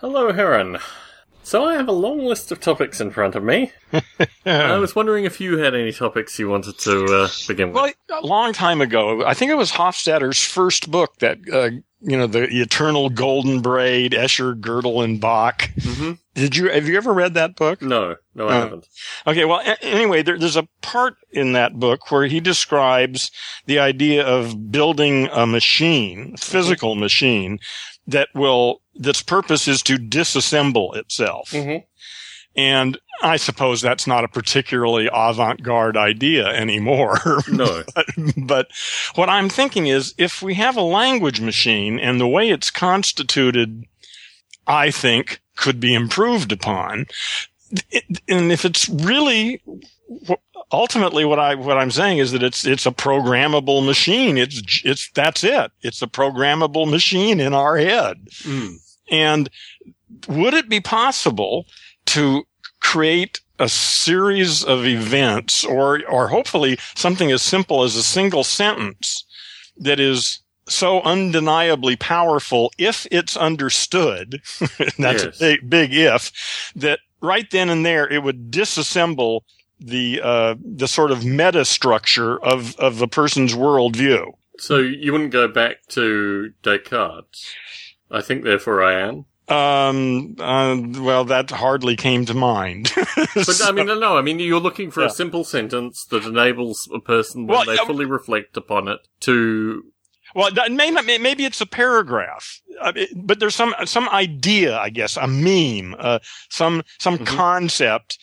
Hello, Heron. So I have a long list of topics in front of me. I was wondering if you had any topics you wanted to uh, begin with. Well, a long time ago, I think it was Hofstadter's first book that, uh, you know, the Eternal Golden Braid, Escher, Gödel, and Bach. Mhm. Did you, have you ever read that book? No, no, I Uh, haven't. Okay, well, a- anyway, there, there's a part in that book where he describes the idea of building a machine, physical machine, that will, that's purpose is to disassemble itself. Mhm. And I suppose that's not a particularly avant-garde idea anymore. No. but, but what I'm thinking is if we have a language machine and the way it's constituted, I think could be improved upon. It- and if it's really ultimately what I what I'm saying is that it's it's a programmable machine. It's it's that's it. It's a programmable machine in our head. Mm. And would it be possible to create a series of events or, or hopefully something as simple as a single sentence that is so undeniably powerful if it's understood. that's Yes. a big, big if that right then and there it would disassemble the, uh, the sort of meta structure of, of a person's worldview. So you wouldn't go back to Descartes? I think, therefore, I am. Um, uh, well, that hardly came to mind. But I mean, no, no. I mean, you're looking for Yeah. a simple sentence that enables a person, when Well, they yeah, fully reflect upon it, to Well, that may not, maybe it's a paragraph, uh, it- but there's some some idea, I guess, a meme, uh, some some Mhm. concept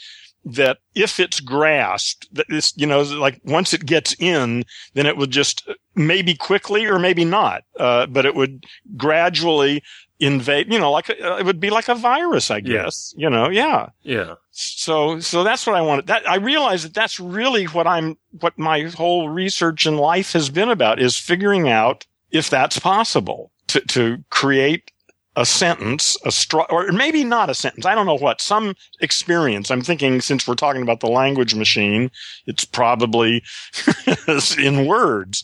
that if it's grasped, that this, you know, like once it gets in, then it would just maybe quickly or maybe not, uh, but it would gradually invade. You know, like a, it would be like a virus, I guess. You know, yeah. yeah. So, so that's what I wanted. That I realize that that's really what I'm, what my whole research in life has been about is figuring out if that's possible to, to create a sentence, a stru- or maybe not a sentence. I don't know what, some experience. I'm thinking since we're talking about the language machine, it's probably in words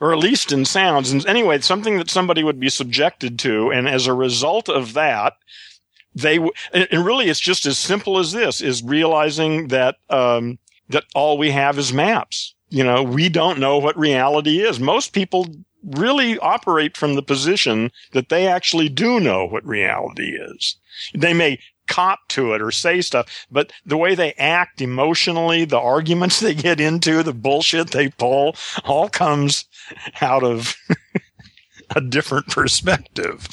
or at least in sounds. And anyway, something that somebody would be subjected to. And as a result of that, they w- and and really it's just as simple as this is realizing that um, that all we have is maps you know we don't know what reality is most people really operate from the position that they actually do know what reality is. They may cop to it or say stuff but the way they act emotionally the arguments they get into the bullshit they pull all comes out of a different perspective.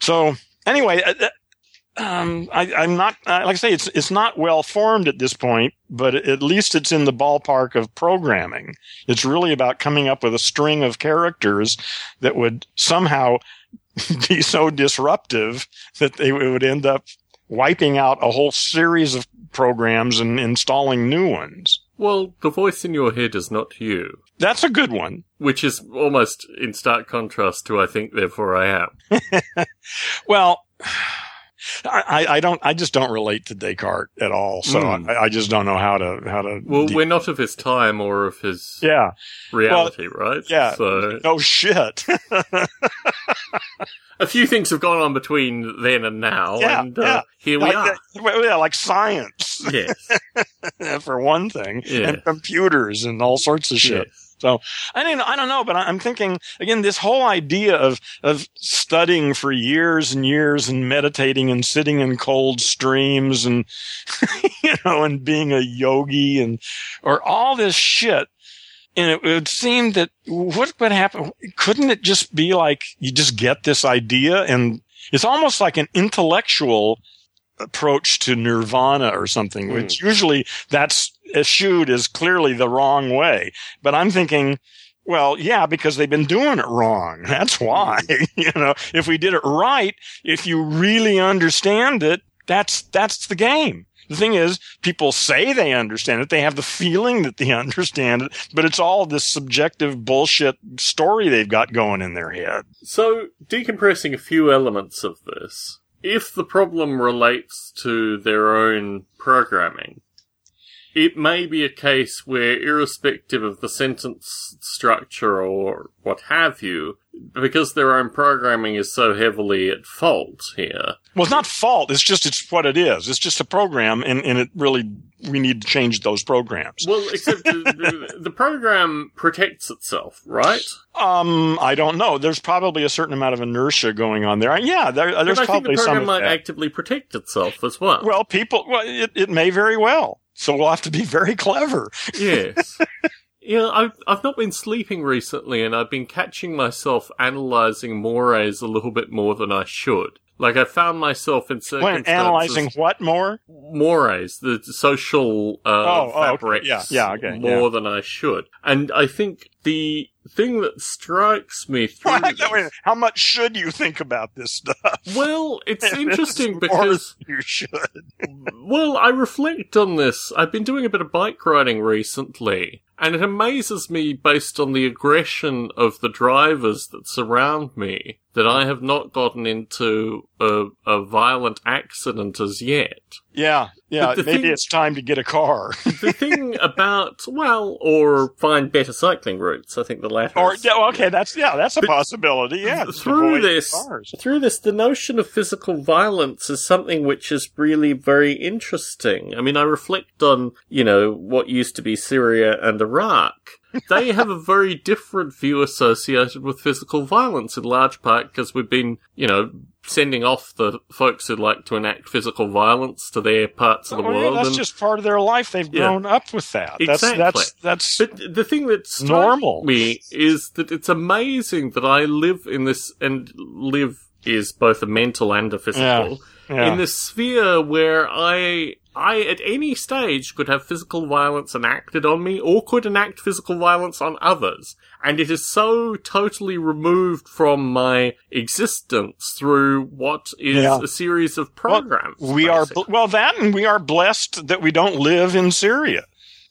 So anyway, uh, uh, um, I, I'm not uh, like I say it's it's not well formed at this point, but at least it's in the ballpark of programming. It's really about coming up with a string of characters that would somehow be so disruptive that they would end up wiping out a whole series of programs and installing new ones. Well, the voice in your head is not you, That's a good one. which is almost in stark contrast to I think, therefore I am. Well, I, I- don't. I just don't relate to Descartes at all. So Mm. I, I just don't know how to how to. Well, de- we're not of his time or of his yeah. reality, right? yeah. So No shit. a few things have gone on between then and now, Yeah, and uh, yeah. here we like, are. well, yeah, like science yes. for one thing, Yeah. and computers and all sorts of shit. yes. So I don't, I don't know, but I'm thinking again, this whole idea of, of studying for years and years and meditating and sitting in cold streams and, you know, and being a yogi and, or all this shit. And it would seem that what would happen? Couldn't it just be like you just get this idea and it's almost like an intellectual approach to nirvana or something, which hmm. usually that's eschewed as clearly the wrong way. But I'm thinking, well, yeah, because they've been doing it wrong. That's why. you know, if we did it right, if you really understand it, that's that's the game. The thing is, people say they understand it. They have the feeling that they understand it, but it's all this subjective bullshit story they've got going in their head. So, decompressing a few elements of this, if the problem relates to their own programming, it may be a case where, irrespective of the sentence structure or what have you, because their own programming is so heavily at fault here. Well, it's not fault. It's just it's what it is. It's just a program, and, and it really we need to change those programs. Well, except the, the, the program protects itself, right? Um, I don't know. There's probably a certain amount of inertia going on there. Yeah, there, there's I probably think the program some. might that. actively protect itself as well. Well, people, well, it, it may very well. So we'll have to be very clever. yes. Yeah, I've I've not been sleeping recently, and I've been catching myself analyzing mores a little bit more than I should. Like I found myself in When circumstances analyzing what more? mores, the social uh, Oh, oh, okay. Yeah, yeah, okay, more than I should. And I think the thing that strikes me through this- How much should you think about this stuff? well, it's interesting because you should. Well, I reflect on this. I've been doing a bit of bike riding recently, and it amazes me based on the aggression of the drivers that surround me that I have not gotten into a, a violent accident as yet. Yeah, yeah. Maybe thing- it's time to get a car. The thing about, well, or find better cycling routes, I think the latter. or is- yeah, okay, that's yeah, that's a possibility. Yeah, through this, cars. through this, the notion of physical violence is something which is really very interesting. I mean, I reflect on, you know, what used to be Syria and Iraq. They have a very different view associated with physical violence in large part because we've been, you know, sending off the folks who like to enact physical violence to their parts of the Oh, yeah, world. that's and- just part of their life. They've Yeah. grown up with that. Exactly. That's that's that's But the thing that's Normal. me is that it's amazing that I live in this, and live is both a mental and a physical, yeah. in this sphere where I, I at any stage could have physical violence enacted on me, or could enact physical violence on others, and it is so totally removed from my existence through what is Yeah. a series of Well, programs. we are basically. bl- well that, and we are blessed that we don't live in Syria.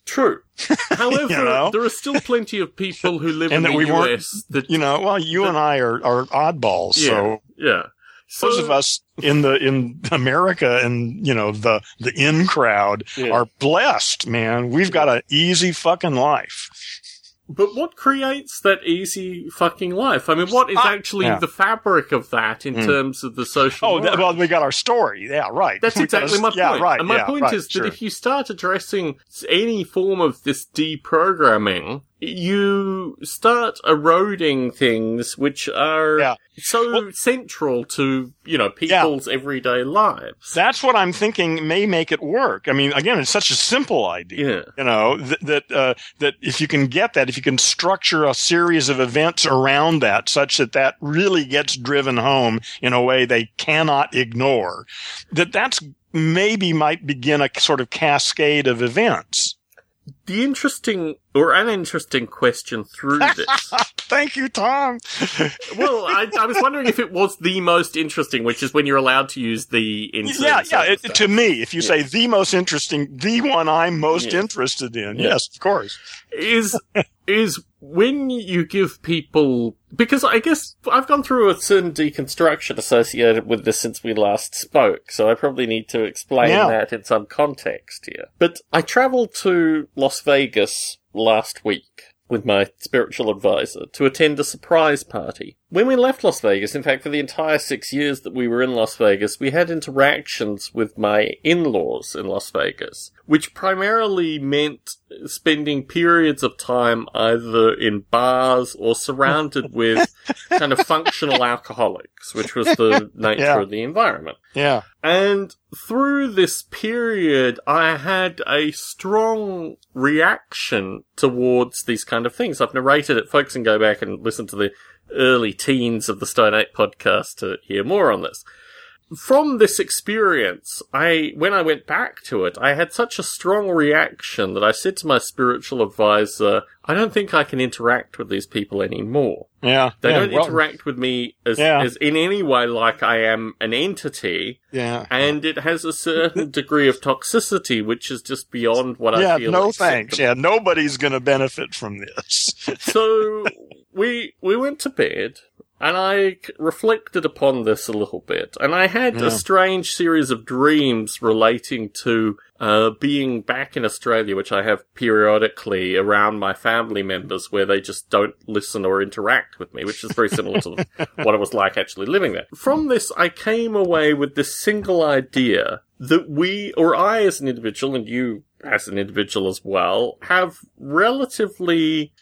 True. However, You know? there are still plenty of people who live And in that the we US that You know, well, you But- and I are are oddballs. yeah, So yeah. Those of us in the in America and you know the the in crowd Yeah. are blessed, man. We've got an easy fucking life. but what creates that easy fucking life? I mean, what is Ah, actually yeah. the fabric of that in Mm. terms of the social? Oh, life? well, we got our story. Yeah, right. That's We exactly a- my point. Yeah, right. And my yeah, point right, is sure. that if you start addressing any form of this deprogramming, you start eroding things which are Yeah. so Well- central to, you know, people's everyday lives. That's what I'm thinking may make it work. I mean, again, it's such a simple idea. yeah. You know th- that uh, that if you can get that, if you can structure a series of events around that, such that that really gets driven home in a way they cannot ignore, that that's maybe might begin a sort of cascade of events. The interesting, or an interesting question through this. Thank you, Tom. well, I, I was wondering if it was the most interesting, which is when you're allowed to use the yeah, yeah. It, to me, if you say the most interesting, the one I'm most Yes. interested in, Yeah. yes, of course. is is when you give people because I guess I've gone through a certain deconstruction associated with this since we last spoke, so I probably need to explain Yeah. that in some context here. But I travelled to Las Vegas last week with my spiritual advisor to attend a surprise party. When we left Las Vegas, in fact, for the entire six years that we were in Las Vegas, we had interactions with my in-laws in Las Vegas, which primarily meant spending periods of time either in bars or surrounded with kind of functional alcoholics, which was the nature Yeah. of the environment. Yeah. And through this period, I had a strong reaction towards these kind of things. I've narrated it. Folks can go back and listen to the early teens of the Stone Ape podcast to hear more on this. From this experience, I, when I went back to it, I had such a strong reaction that I said to my spiritual advisor, I don't think I can interact with these people anymore. Yeah. They yeah, don't well, interact with me as, Yeah. as in any way like I am an entity Yeah. and it has a certain degree of toxicity, which is just beyond what yeah, I feel. Yeah, no acceptable. thanks. Yeah, nobody's going to benefit from this. So we we went to bed, And I reflected upon this a little bit, and I had Yeah. a strange series of dreams relating to uh, being back in Australia, which I have periodically around my family members, where they just don't listen or interact with me, which is very similar to what it was like actually living there. From this, I came away with this single idea that we, or I as an individual, and you as an individual as well, have relatively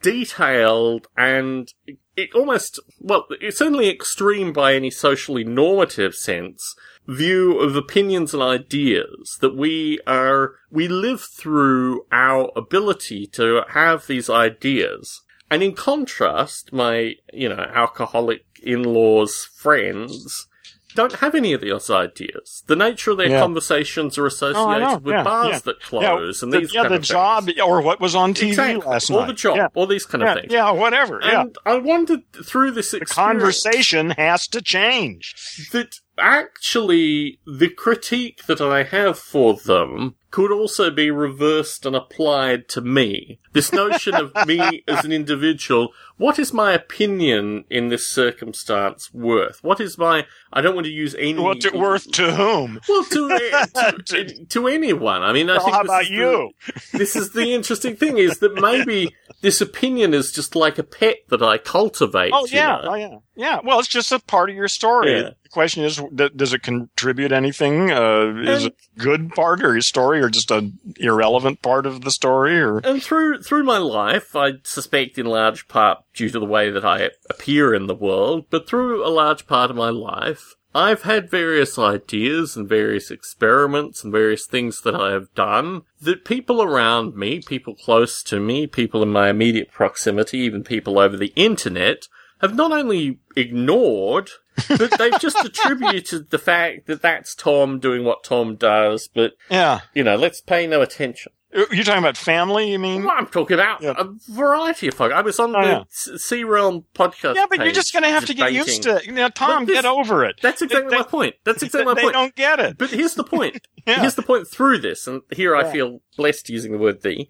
detailed and it almost, well, it's only extreme by any socially normative sense, view of opinions and ideas that we are, we live through our ability to have these ideas. And in contrast, my, you know, alcoholic in-laws friends don't have any of those ideas. The nature of their Yeah. conversations are oh, associated know. with Yeah, bars yeah. that close and the, these yeah, kind the of things. job or what was on TV exactly. last or night. the job, or these kind of things. yeah, whatever. And I wondered through this the conversation has to change. that actually the critique that I have for them could also be reversed and applied to me. This notion of me as an individual, what is my opinion in this circumstance worth? What is my, I don't want to use any. What's it worth to whom? Well, to, to, to anyone. I mean, I Well, think how this about is the- you? this is the interesting thing is that maybe this opinion is just like a pet that I cultivate. Oh you yeah, know? oh yeah, yeah. Well, it's just a part of your story. Yeah. The question is, does it contribute anything? Uh, is it a good part of your story, or just an irrelevant part of the story? Or And through through my life, I suspect in large part due to the way that I appear in the world, but through a large part of my life, I've had various ideas and various experiments and various things that I have done that people around me, people close to me, people in my immediate proximity, even people over the internet, have not only ignored, but they've just attributed the fact that that's Tom doing what Tom does, but, yeah, you know, let's pay no attention. Uh, you're talking about family. You mean? Well, I'm talking about Yeah. a variety of folk. I was on Oh, the yeah. C Sea Realm podcast. Yeah, but you're just going to have to get used to it. You know, Tom, this- get over it. That's exactly They- my point. That's exactly they my point. They don't get it. But here's the point. Yeah. Here's the point through this, and here I feel blessed using the word thee.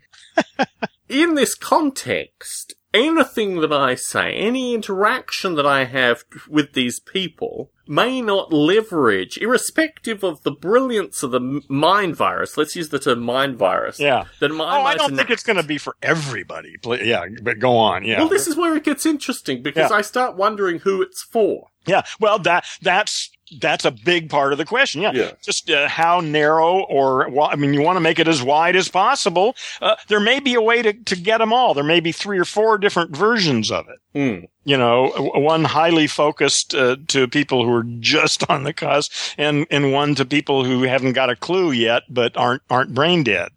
In this context, anything that I say, any interaction that I have with these people may not leverage, irrespective of the brilliance of the mind virus, let's use the term mind virus. Yeah. That my Oh, I don't think it's going to be for everybody. Yeah, but go on. Yeah. Well, this is where it gets interesting because Yeah. I start wondering who it's for. Yeah, well, that that's that's a big part of the question. Yeah, Yeah. just uh, how narrow or well, I mean, you want to make it as wide as possible. Uh, there may be a way to to get them all. There may be three or four different versions of it. Hmm. You know, one highly focused uh, to people who are just on the cusp, and and one to people who haven't got a clue yet, but aren't aren't brain dead.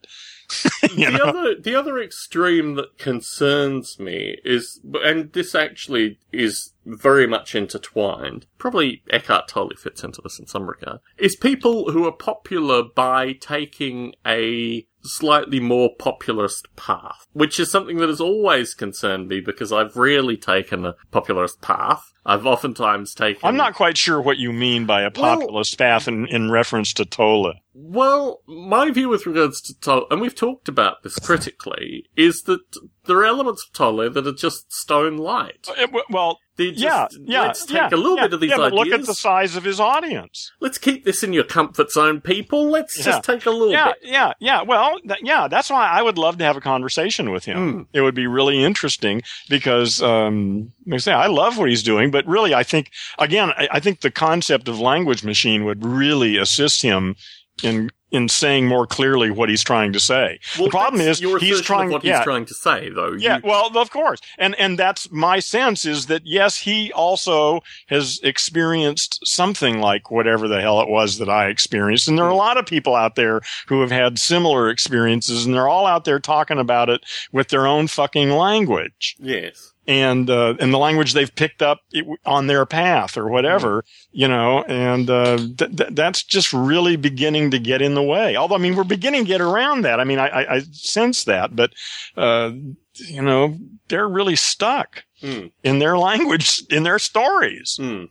the know, other the other extreme that concerns me is, and this actually is very much intertwined. Probably Eckhart Tolle fits into this in some regard. Is people who are popular by taking a slightly more populist path, which is something that has always concerned me because I've rarely taken a populist path. I've oftentimes taken. I'm not quite sure what you mean by a Well- populist path in, in reference to Tolle. Well, my view with regards to Tolle, and we've talked about this critically, is that there are elements of Tolle that are just stone light. Uh, Well, They just, yeah, yeah. let's take yeah, a little yeah, bit of these yeah, but ideas. look at the size of his audience. let's keep this in your comfort zone, people. Let's Yeah. just take a little Yeah, bit. yeah, yeah. Well, th- yeah, that's why I would love to have a conversation with him. Hmm. It would be really interesting because, um, like I say, I love what he's doing, but really, I think, again, I, I think the concept of language machine would really assist him in, in saying more clearly what he's trying to say. Well, the problem is he's trying, what yeah, he's trying to say, though. yeah, You- well, of course. And, and that's my sense is that yes, he also has experienced something like whatever the hell it was that I experienced. And there are a lot of people out there who have had similar experiences and they're all out there talking about it with their own fucking language yes. And, uh, and the language they've picked up on their path or whatever, you know, and, uh, th- th- that's just really beginning to get in the way. Although, I mean, we're beginning to get around that. I mean, I, I, I sense that, but, uh, you know, they're really stuck Hmm. in their language, in their stories. Hmm.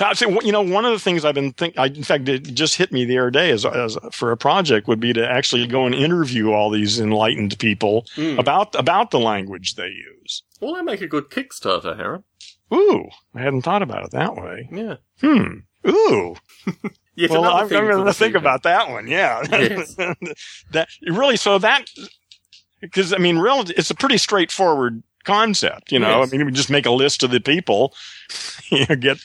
I say, you know, one of the things I've been think, I, in fact, it just hit me the other day as, as for a project would be to actually go and interview all these enlightened people Hmm. about about the language they use. Well, I make a good Kickstarter, Harry. Ooh, I hadn't thought about it that way. Yeah. Hmm. Ooh. Yet well, I'm, I'm going to think about that one. Yeah. Yes. that really. So that because I mean, real, it's a pretty straightforward concept. You know, Yes. I mean, we just make a list of the people, you know, get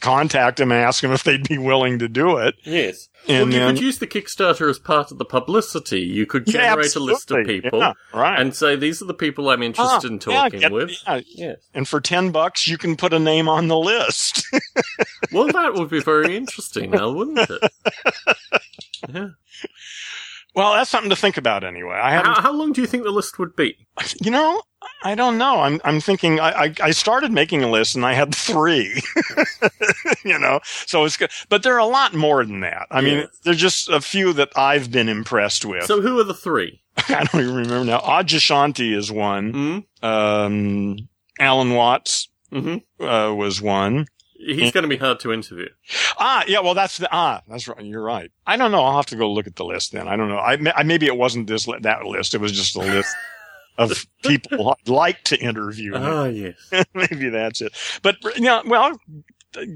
contact them, and ask them if they'd be willing to do it, Yes. and well, you then could use the Kickstarter as part of the publicity. You could Yeah, generate a list of people Yeah, right. and say, these are the people I'm interested in Ah, yeah, talking get- with. yeah. Yes. and for ten bucks, you can put a name on the list. Well, that would be very interesting now, wouldn't it? Yeah. Well, that's something to think about anyway. I haven't How, how long do you think the list would be? You know, I don't know. I'm I'm thinking. I I, I started making a list and I had three. you know, so it's good. But there are a lot more than that. I mean, Yeah. there's just a few that I've been impressed with. So, who are the three? I don't even remember now. Adyashanti is one. Hmm? Um, Alan Watts hmm uh, was one. He's going to be hard to interview. Ah, yeah. Well, that's the ah. That's right. You're right. I don't know. I'll have to go look at the list then. I don't know. I, I maybe it wasn't this that list. It was just a list of people I'd like to interview. Ah, yes. maybe that's it. But yeah, well,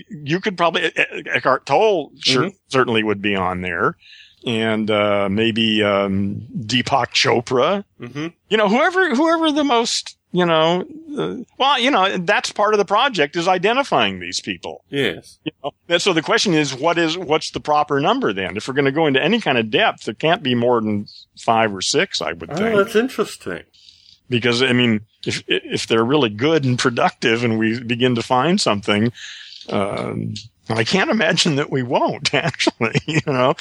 you could probably Eckhart Tolle sure, Mhm. certainly would be on there, and uh, maybe um, Deepak Chopra. hmm You know, whoever whoever the most. You know, uh, well, you know, that's part of the project is identifying these people. Yes. You know? And so the question is, what is what's the proper number then? If we're going to go into any kind of depth, it can't be more than five or six, I would Oh, think that's interesting. because I mean, if if they're really good and productive, and we begin to find something, um, I can't imagine that we won't actually, you know.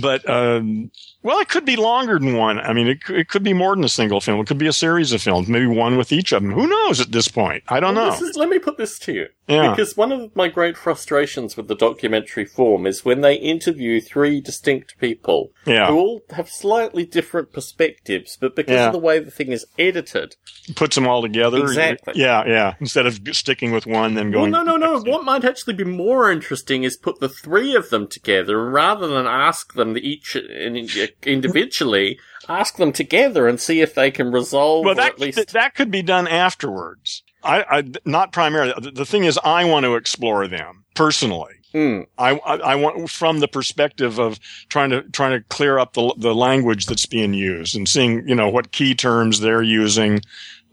But um, well, it could be longer than one. I mean, it could, it could be more than a single film. It could be a series of films, maybe one with each of them. Who knows at this point? I don't Well, know. this is- let me put this to you. Yeah. Because one of my great frustrations with the documentary form is when they interview three distinct people Yeah, who all have slightly different perspectives, but because Yeah. of the way the thing is edited, puts them all together. Exactly. Yeah, yeah. Instead of sticking with one, then going. well, no, no, no. What might actually be more interesting is put the three of them together, rather than ask them each individually, ask them together and see if they can resolve well, that at least. that could be done afterwards. I, I not primarily. The, the thing is, I want to explore them personally. Hmm. I, I, I want from the perspective of trying to trying to clear up the the language that's being used and seeing you know what key terms they're using,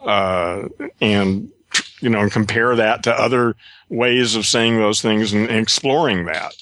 uh, and you know and compare that to other ways of saying those things and, and exploring that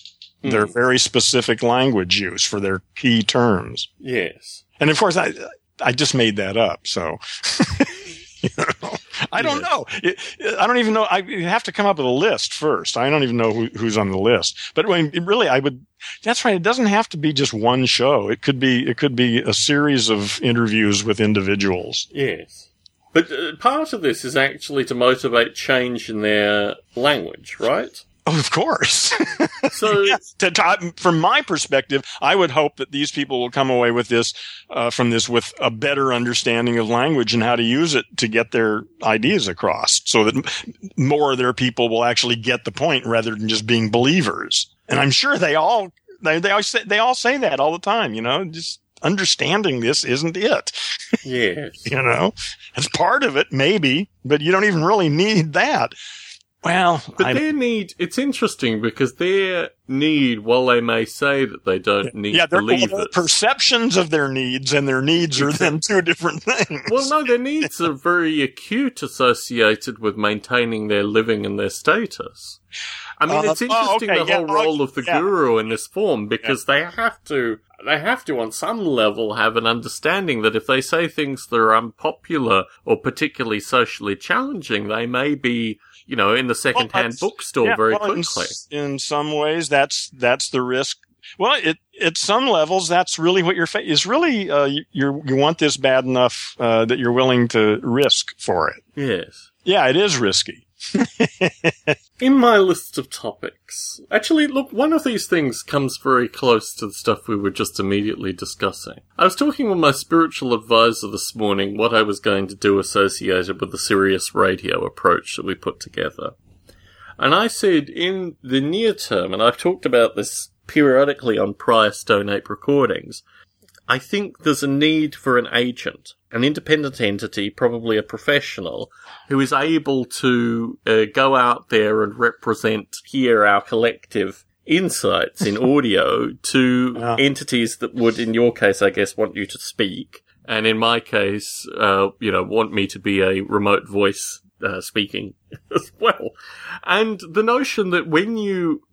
their Hmm. very specific language use for their key terms. Yes. And of course, I I just made that up, so. you know, I don't know. It, I don't even know. I have to come up with a list first. I don't even know who, who's on the list. But when really, I would. That's right. It doesn't have to be just one show. It could be. It could be a series of interviews with individuals. Yes. But uh, part of this is actually to motivate change in their language, right? Oh, of course. So, Yes. To, to- from my perspective, I would hope that these people will come away with this, uh, from this with a better understanding of language and how to use it to get their ideas across so that m- more of their people will actually get the point rather than just being believers. And I'm sure they all, they, they all say, they all say that all the time, you know, just understanding this isn't it. yes. You know, it's part of it, maybe, but you don't even really need that. Well, But I, their need, it's interesting because their need, while they may say that they don't need yeah, their, well, perceptions of their needs and their needs are then two different things. well, no, their needs are very acute associated with maintaining their living and their status. I mean, Uh, it's oh, interesting okay, the whole yeah, role of the yeah. guru in this form because they have to, they have to on some level have an understanding that if they say things that are unpopular or particularly socially challenging, they may be, you know, in the second-hand that's- bookstore Yeah, very well, in quickly. s- In, some ways, that's that's the risk. Well, it, at some levels, that's really what you're fa- is really uh, you you want this bad enough uh, that you're willing to risk for it. Yes. Yeah, it is risky. In my list of topics, actually, look, one of these things comes very close to the stuff we were just immediately discussing. I was talking with my spiritual advisor this morning what I was going to do associated with the Sirius radio approach that we put together. And I said in the near term, and I've talked about this periodically on prior Stone Ape recordings, I think there's a need for an agent, an independent entity, probably a professional, who is able to uh, go out there and represent here our collective insights in audio to Yeah. entities that would, in your case, I guess, want you to speak. And in my case, uh, you know, want me to be a remote voice uh, speaking as well. And the notion that when you,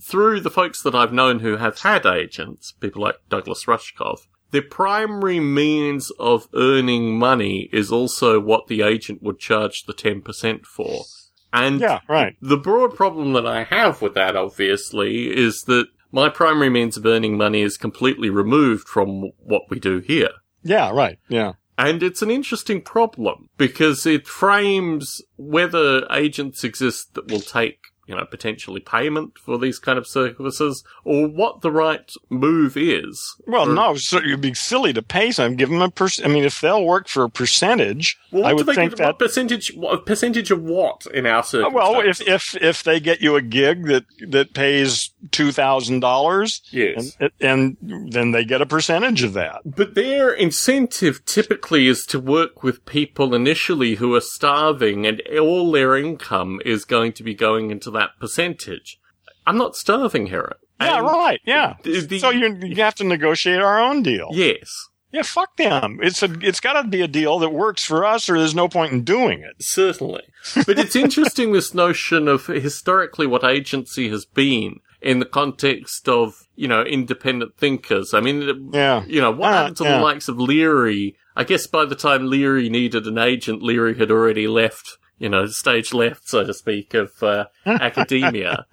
through the folks that I've known who have had agents, people like Douglas Rushkoff, their primary means of earning money is also what the agent would charge the 10% for. And Yeah, right. the broad problem that I have with that, obviously, is that my primary means of earning money is completely removed from what we do here. Yeah, right. Yeah. And it's an interesting problem because it frames whether agents exist that will take, you know, potentially payment for these kind of services or what the right move is. Well, no, so it'd be silly to pay some. Give them a perc- I mean, if they'll work for a percentage, Well, I would do they think that. what percentage, what percentage of what in our Uh, circumstances? Well, if if if they get you a gig that that pays two thousand dollars, yes. and and then they get a percentage of that. But their incentive typically is to work with people initially who are starving and all their income is going to be going into that percentage. I'm not starving here. Yeah, And right. Yeah. the- so you you have to negotiate our own deal. Yes, Yeah, fuck them. It's a it's got to be a deal that works for us, or there's no point in doing it. certainly. But it's interesting this notion of historically what agency has been in the context of, you know, independent thinkers. I mean, Yeah. you know, what Ah, happened to yeah. the likes of Leary? I guess by the time Leary needed an agent, Leary had already left, you know, stage left, so to speak, of uh, academia.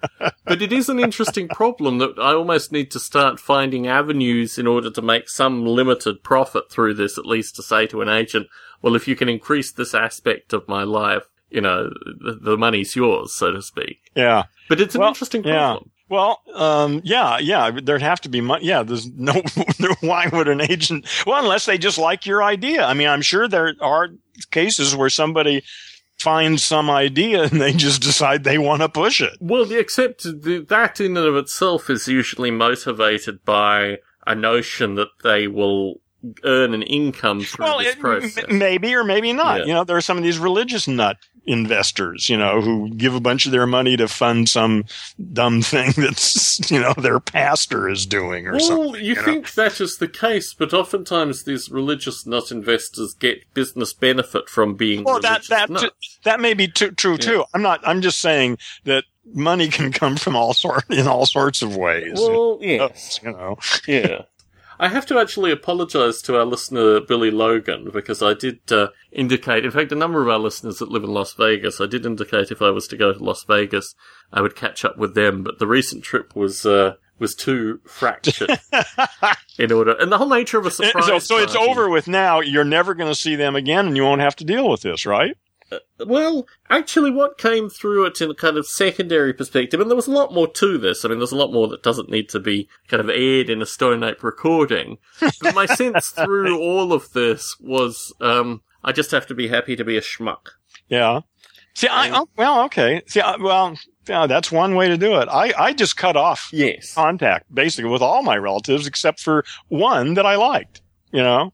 But it is an interesting problem that I almost need to start finding avenues in order to make some limited profit through this, at least to say to an agent, well, if you can increase this aspect of my life, you know, the, the money's yours, so to speak. Yeah. But it's an Well, interesting yeah. problem. Well, um, yeah, yeah, there'd have to be money. Yeah, there's no, why would an agent, well, unless they just like your idea. I mean, I'm sure there are cases where somebody finds some idea and they just decide they want to push it. Well, except th- that in and of itself is usually motivated by a notion that they will earn an income through Well, this it, process. m- maybe or maybe not. Yeah. You know, there are some of these religious nut investors, you know, who give a bunch of their money to fund some dumb thing that's, you know, their pastor is doing or something. well, you know? think that is the case, but oftentimes these religious nut investors get business benefit from being Well, that that that may be too, true too. I'm not. I'm just saying that money can come from all sort in all sorts of ways. Well, yes, you know. yeah. I have to actually apologise to our listener Billy Logan because I did uh, indicate, in fact, a number of our listeners that live in Las Vegas, I did indicate if I was to go to Las Vegas, I would catch up with them. But the recent trip was uh, was too fractured in order, and the whole nature of a surprise. So, so it's party- over with now. You're never going to see them again, and you won't have to deal with this, right? Well, actually, what came through it in a kind of secondary perspective, and there was a lot more to this. I mean, there's a lot more that doesn't need to be kind of aired in a Stone Ape recording. But my sense through all of this was, um, I just have to be happy to be a schmuck. Yeah. See, I oh, well, okay. See, I, well, yeah, that's one way to do it. I I just cut off Yes. contact basically with all my relatives except for one that I liked, you know,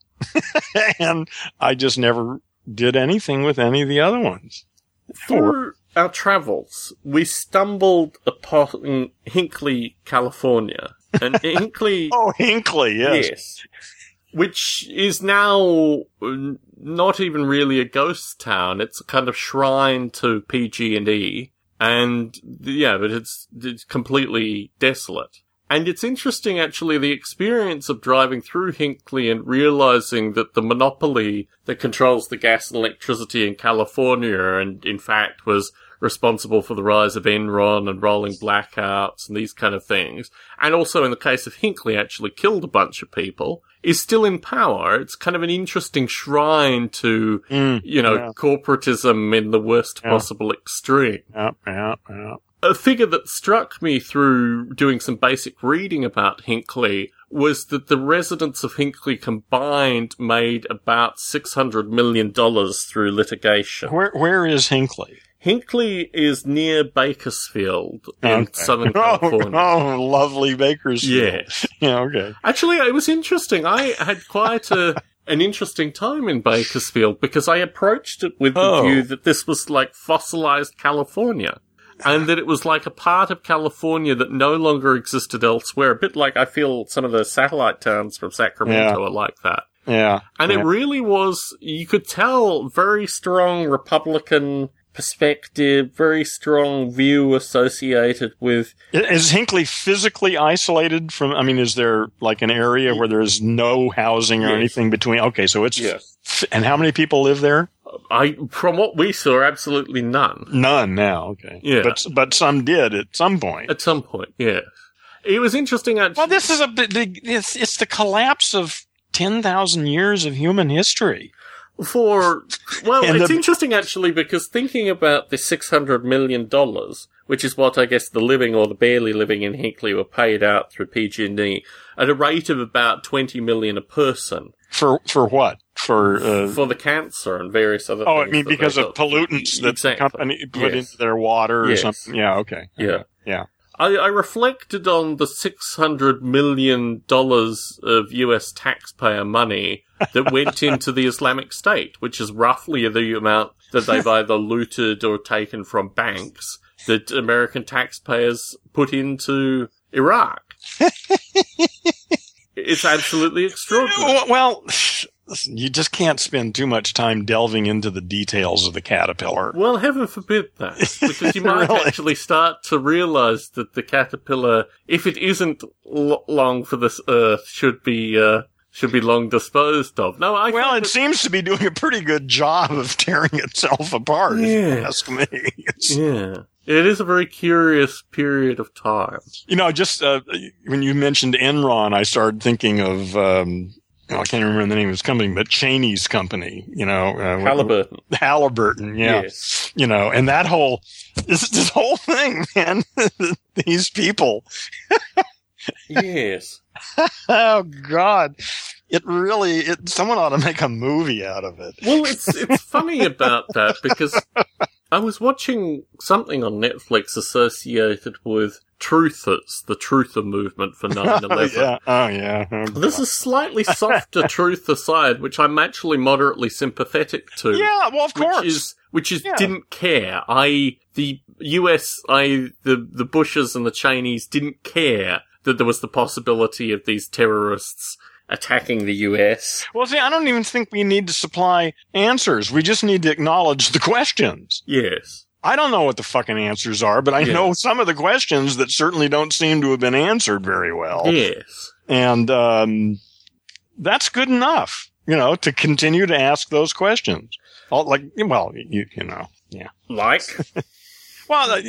and I just never did anything with any of the other ones. Through our travels, we stumbled upon Hinkley, California. And Hinkley. Oh, Hinkley, yes. Yes. Which is now not even really a ghost town. It's a kind of shrine to PG and E. And yeah, but it's, it's completely desolate. And it's interesting actually the experience of driving through Hinkley and realizing that the monopoly that controls the gas and electricity in California and in fact was responsible for the rise of Enron and rolling blackouts and these kind of things. And also in the case of Hinkley actually killed a bunch of people is still in power. It's kind of an interesting shrine to, Mm, you know, yeah. corporatism in the worst Yeah. possible extreme yeah, yeah, yeah. A figure that struck me through doing some basic reading about Hinkley was that the residents of Hinkley combined made about $600 million through litigation. Where where is Hinkley? Hinkley is near Bakersfield in Okay. Southern Oh, California. oh, lovely Bakersfield. Yes. Yeah, okay. Actually, it was interesting. I had quite a an interesting time in Bakersfield because I approached it with the Oh. view that this was like fossilized California. And that it was like a part of California that no longer existed elsewhere. A bit like I feel some of the satellite towns from Sacramento Yeah. are like that. Yeah. And yeah. it really was, you could tell very strong Republican perspective, very strong view associated with, Is Hinkley physically isolated from? I mean, is there like an area where there's no housing or Yes. anything between? Okay, so it's Yes. f- and how many people live there? I, from what we saw, absolutely none. None now. Okay, Yeah. but but some did at some point. At some point, yeah. It was interesting actually. Well, this is a big. big it's, it's the collapse of ten thousand years of human history. For well, And it's the- interesting actually because thinking about the six hundred million dollars, which is what I guess the living or the barely living in Hinkley were paid out through PG&E at a rate of about twenty million a person For for what? For uh, for the cancer and various other. oh, I mean because of pollutants that Exactly. the company put Yes. into their water or Yes. something. Yeah. Okay. Yeah. Yeah. I, I reflected on the six hundred million dollars of U.S. taxpayer money that went into the Islamic State, which is roughly the amount that they've either looted or taken from banks that American taxpayers put into Iraq. it's absolutely extraordinary. Well, well, listen, you just can't spend too much time delving into the details of the caterpillar. Well, heaven forbid that, because you might Really? actually start to realize that the caterpillar, if it isn't l- long for this earth, should be uh, should be long disposed of. No, I Well, it that- seems to be doing a pretty good job of tearing itself apart, if you Yeah. ask me. It's- yeah, it is a very curious period of time. you know, just uh, when you mentioned Enron, I started thinking of, um, I can't remember the name of his company, but Cheney's company, you know. Uh, Halliburton, Halliburton, yeah. yes, You know, and that whole, this, this whole thing, man, these people. yes. Oh God. It really, it, someone ought to make a movie out of it. Well, it's it's funny about that because I was watching something on Netflix associated with Truthers, the Truther movement for 9/11. yeah. Oh yeah. Oh, This is slightly softer truth aside, which I'm actually moderately sympathetic to. yeah. Well, of course. Which is which is Yeah. didn't care. I the US I the the Bushes and the Cheneys didn't care that there was the possibility of these terrorists attacking the US. well, see, I don't even think we need to supply answers. We just need to acknowledge the questions. Yes. I don't know what the fucking answers are, but I Yeah. know some of the questions that certainly don't seem to have been answered very well. Yes. And um, that's good enough, you know, to continue to ask those questions. All, like, well, you, you know, yeah. Like Well, uh,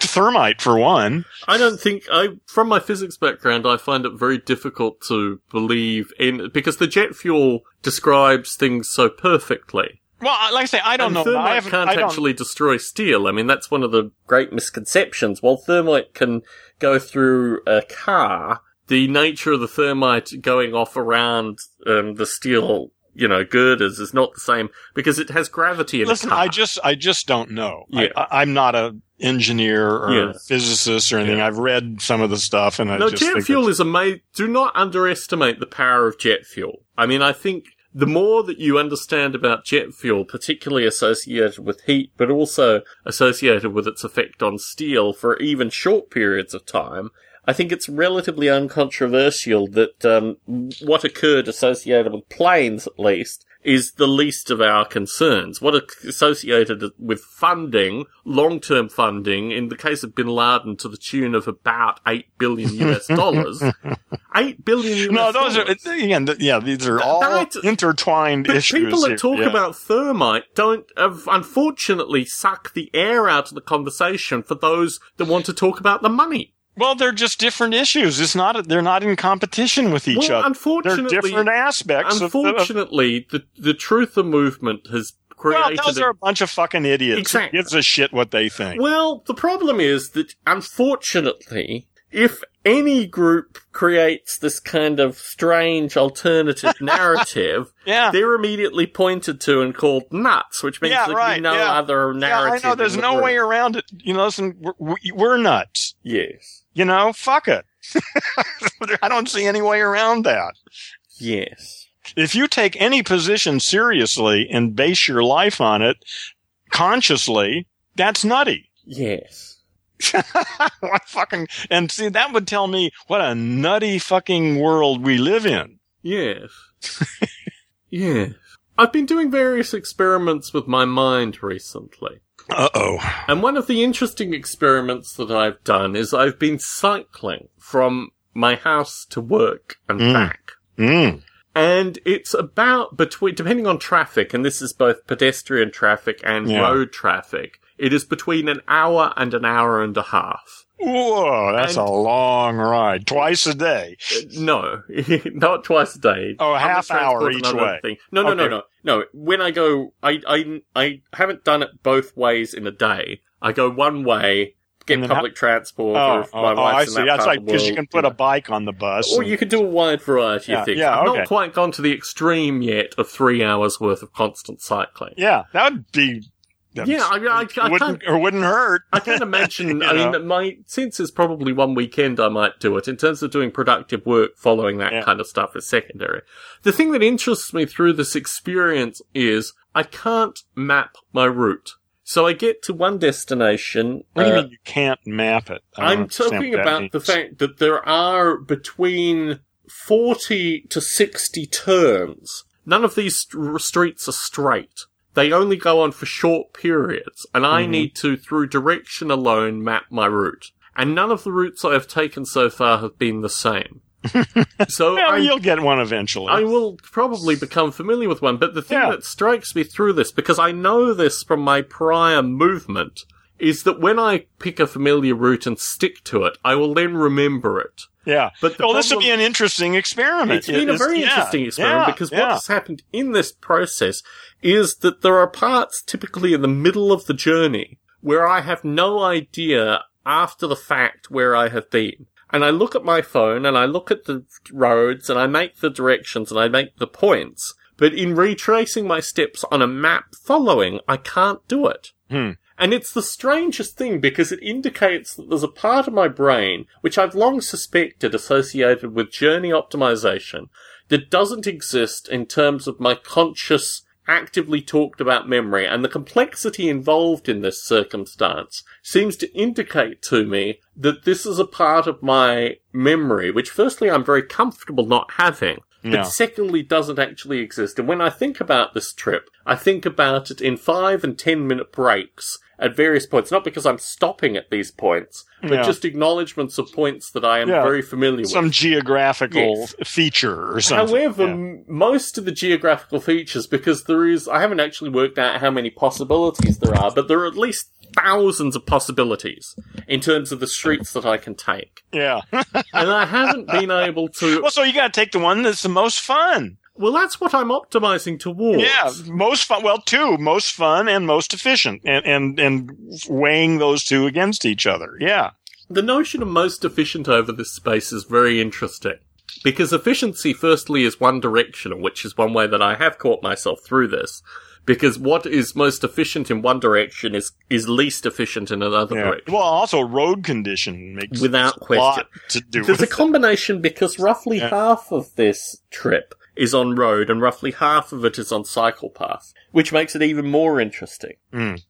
thermite for one. I don't think I, from my physics background, I find it very difficult to believe in because the jet fuel describes things so perfectly. Well, like I say, I don't and know. Thermite I can't actually destroy steel. I mean, that's one of the great misconceptions. While thermite can go through a car, the nature of the thermite going off around um, the steel, you know, girders is not the same because it has gravity in listen. I just, I just don't know. Yeah. I, I'm not a engineer or Yeah. physicist or anything. Yeah. I've read some of the stuff, and I No, jet fuel is amazing. Do not underestimate the power of jet fuel. I mean, I think the more that you understand about jet fuel, particularly associated with heat, but also associated with its effect on steel for even short periods of time, I think it's relatively uncontroversial that um, what occurred associated with planes, at least, is the least of our concerns. What associated with funding, long-term funding, in the case of Bin Laden, to the tune of about eight billion US dollars. eight billion US No, those are again. Yeah, these are all That- intertwined But issues. people that talk Yeah. about thermite don't, have, unfortunately, suck the air out of the conversation for those that want to talk about the money. Well, they're just different issues. It's not. They're not in competition with each well, other. They're unfortunately, different aspects. of the- of- the the truther movement has created. well, those a- are a bunch of fucking idiots. Exactly. Who gives a shit what they think? Well, the problem is that unfortunately, if any group creates this kind of strange alternative narrative, Yeah. they're immediately pointed to and called nuts, which means Yeah, there's right, no yeah. other Yeah, narrative. I know. There's the no way around it. You know, listen, we're, we're nuts. Yes. You know, fuck it. I don't see any way around that. Yes. If you take any position seriously and base your life on it consciously, that's nutty. Yes. what fucking, and see, that would tell me what a nutty fucking world we live in. Yes. yes. I've been doing various experiments with my mind recently. Uh oh. And one of the interesting experiments that I've done is I've been cycling from my house to work and Mm. back. Mm. And it's about between, depending on traffic, and this is both pedestrian traffic and Yeah. road traffic, it is between an hour and an hour and a half. Whoa, that's And- a long ride. Twice a day. Uh, No, not twice a day. Oh, a half hour each way. Thing. No, no, no, Okay. no, no. When I go, I, I, I haven't done it both ways in a day. I go one way, get And then how- public transport, Oh, oh, oh, I see. That's like because you can put a bike on the bus. Or and- you could do a wide variety Yeah, of things. yeah, I've okay. not quite gone to the extreme yet of three hours worth of constant cycling. yeah, that would be. Yeah, I, I, I wouldn't can't. or wouldn't hurt. I can't imagine. I know? mean, my sense is probably one weekend I might do it. In terms of doing productive work, following that Yeah. kind of stuff is secondary. The thing that interests me through this experience is I can't map my route. So I get to one destination. What do you uh, mean you can't map it? I I'm talking about the fact that there are between 40 to 60 turns. None of these st- streets are straight. They only go on for short periods, and I Mhm. need to, through direction alone, map my route. And none of the routes I have taken so far have been the same. so Well, I, you'll get one eventually. I will probably become familiar with one, but the thing Yeah. that strikes me through this, because I know this from my prior movement, is that when I pick a familiar route and stick to it, I will then remember it. Yeah. But well, this would be an interesting experiment. it's been a very yeah, interesting experiment yeah, because yeah. what has happened in this process is that there are parts typically in the middle of the journey where I have no idea after the fact where I have been. And I look at my phone and I look at the roads and I make the directions and I make the points. But in retracing my steps on a map following, I can't do it. Hmm. And it's the strangest thing because it indicates that there's a part of my brain which I've long suspected associated with journey optimization that doesn't exist in terms of my conscious, actively talked about memory. And the complexity involved in this circumstance seems to indicate to me that this is a part of my memory, which firstly I'm very comfortable not having. But secondly, doesn't actually exist. And when I think about this trip, I think about it in five and ten minute breaks at various points, not because I'm stopping at these points, but Yeah. just acknowledgements of points that I am Yeah. very familiar Some with. Some geographical Yes. feature or something. However, Yeah. m- most of the geographical features, because there is, I haven't actually worked out how many possibilities there are, but there are at least thousands of possibilities in terms of the streets that I can take. yeah. And I haven't been able to, well, so you got to take the one that's the most fun. Well, that's what I'm optimizing towards. Yeah, most fun. Well, two, most fun and most efficient, and and and weighing those two against each other. Yeah. The notion of most efficient over this space is very interesting. Because efficiency, firstly, is one directional, which is one way that I have caught myself through this. Because what is most efficient in one direction is, is least efficient in another yeah. direction. Well, also road condition makes Without a lot question. to do There's a it. combination because roughly Yeah. half of this trip is on road and roughly half of it is on cycle path, which makes it even more interesting. Mm.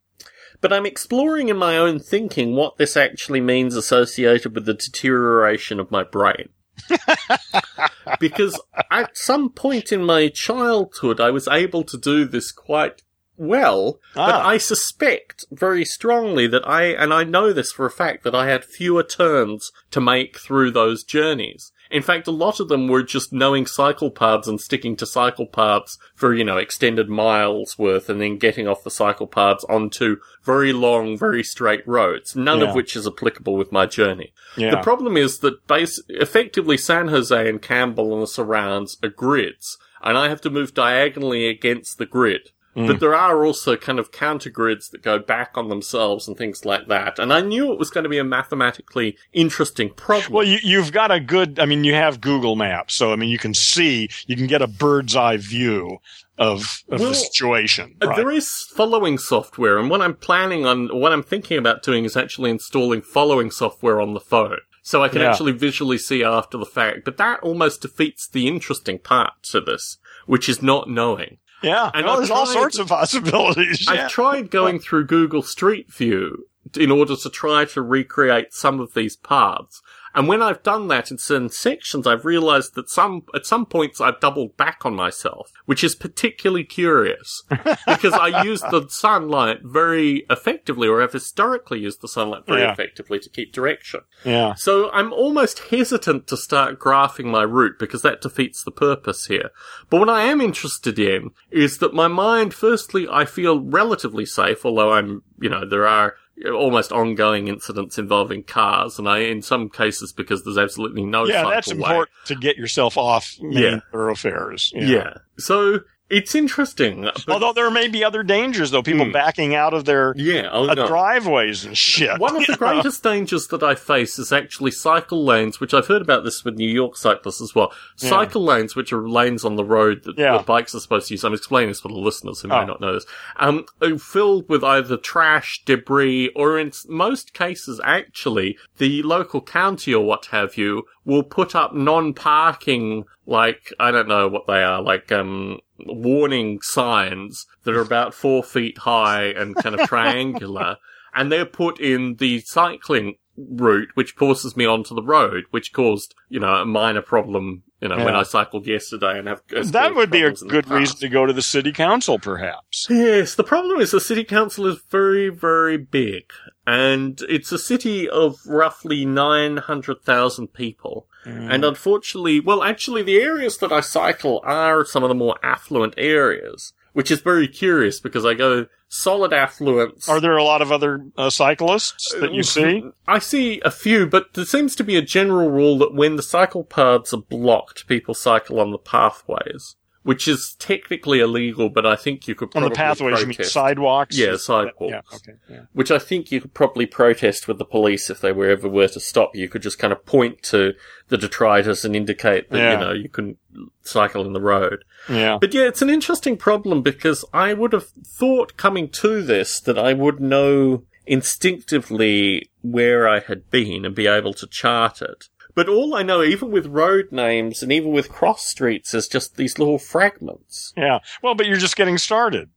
But I'm exploring in my own thinking what this actually means associated with the deterioration of my brain. because at some point in my childhood, I was able to do this quite well, but Ah. I suspect very strongly that I, and I know this for a fact, that I had fewer turns to make through those journeys. In fact, a lot of them were just knowing cycle paths and sticking to cycle paths for, you know, extended miles worth and then getting off the cycle paths onto very long, very straight roads, none Yeah. of which is applicable with my journey. Yeah. The problem is that base, effectively San Jose and Campbell and the surrounds are grids, and I have to move diagonally against the grid. Mm. But there are also kind of counter grids that go back on themselves and things like that. And I knew it was going to be a mathematically interesting problem. Well, you, you've got a good, I mean, you have Google Maps. So, I mean, you can see, you can get a bird's eye view of, of Well, the situation. Uh, right? There is following software, and what I'm planning on, what I'm thinking about doing is actually installing following software on the phone. So I can Yeah. actually visually see after the fact. But that almost defeats the interesting part to this, which is not knowing. Yeah. and well, there's all sorts of possibilities. Yeah. I've tried going through Google Street View in order to try to recreate some of these paths. And when I've done that in certain sections, I've realized that some, at some points I've doubled back on myself, which is particularly curious because I use the sunlight very effectively or have historically used the sunlight very Yeah. effectively to keep direction. yeah. So I'm almost hesitant to start graphing my route because that defeats the purpose here. But what I am interested in is that my mind, firstly, I feel relatively safe, although I'm, you know, there are almost ongoing incidents involving cars, and I, in some cases, because there's absolutely no Yeah, that's way. important to get yourself off main Yeah. thoroughfares. Yeah. So it's interesting. Although there may be other dangers, though, people Hmm. backing out of their yeah, oh, uh, no. driveways and shit. One of the greatest dangers that I face is actually cycle lanes, which I've heard about this with New York cyclists as well. Yeah. Cycle lanes, which are lanes on the road that, Yeah. bikes are supposed to use. I'm explaining this for the listeners who may Oh. not know this. Um, are filled with either trash, debris, or in most cases, actually, the local county or what have you will put up non-parking, like, I don't know what they are, like, um, warning signs that are about four feet high and kind of triangular and they're put in the cycling route, which forces me onto the road, which caused, you know, a minor problem, you know, when I cycled yesterday and have. that would be a problems in the good reason to go to the city council, perhaps. Yes, the problem is the city council is very, very big, and it's a city of roughly 900,000 people. Mm. And unfortunately, well, actually, the areas that I cycle are some of the more affluent areas, which is very curious because I go solid affluence. Are there a lot of other uh, cyclists that you see? I see a few, but there seems to be a general rule that when the cycle paths are blocked, people cycle on the pathways, which is technically illegal, but I think you could probably On the pathways, you mean sidewalks? Yeah, Yeah, sidewalks. okay. Yeah. Which I think you could probably protest with the police if they were ever were to stop you. You could just kind of point to the detritus and indicate that, Yeah. you know, you couldn't cycle in the road. yeah. But yeah, it's an interesting problem because I would have thought coming to this that I would know instinctively where I had been and be able to chart it. But all I know, even with road names and even with cross streets, is just these little fragments. Yeah. Well, but you're just getting started.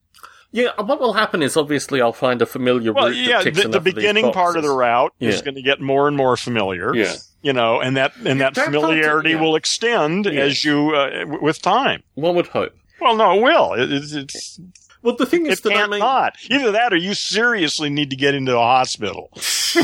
Yeah, what will happen is obviously I'll find a familiar Well, route yeah, the, the beginning part of the route is going to get more and more familiar. Yeah. You know, and that and that, That familiarity yeah. will extend Yeah. as you uh, w- with time. One would hope. Well, no, it will. It, it's, it's Well, the thing is it that I can't mean, not. Either that, or you seriously need to get into a hospital.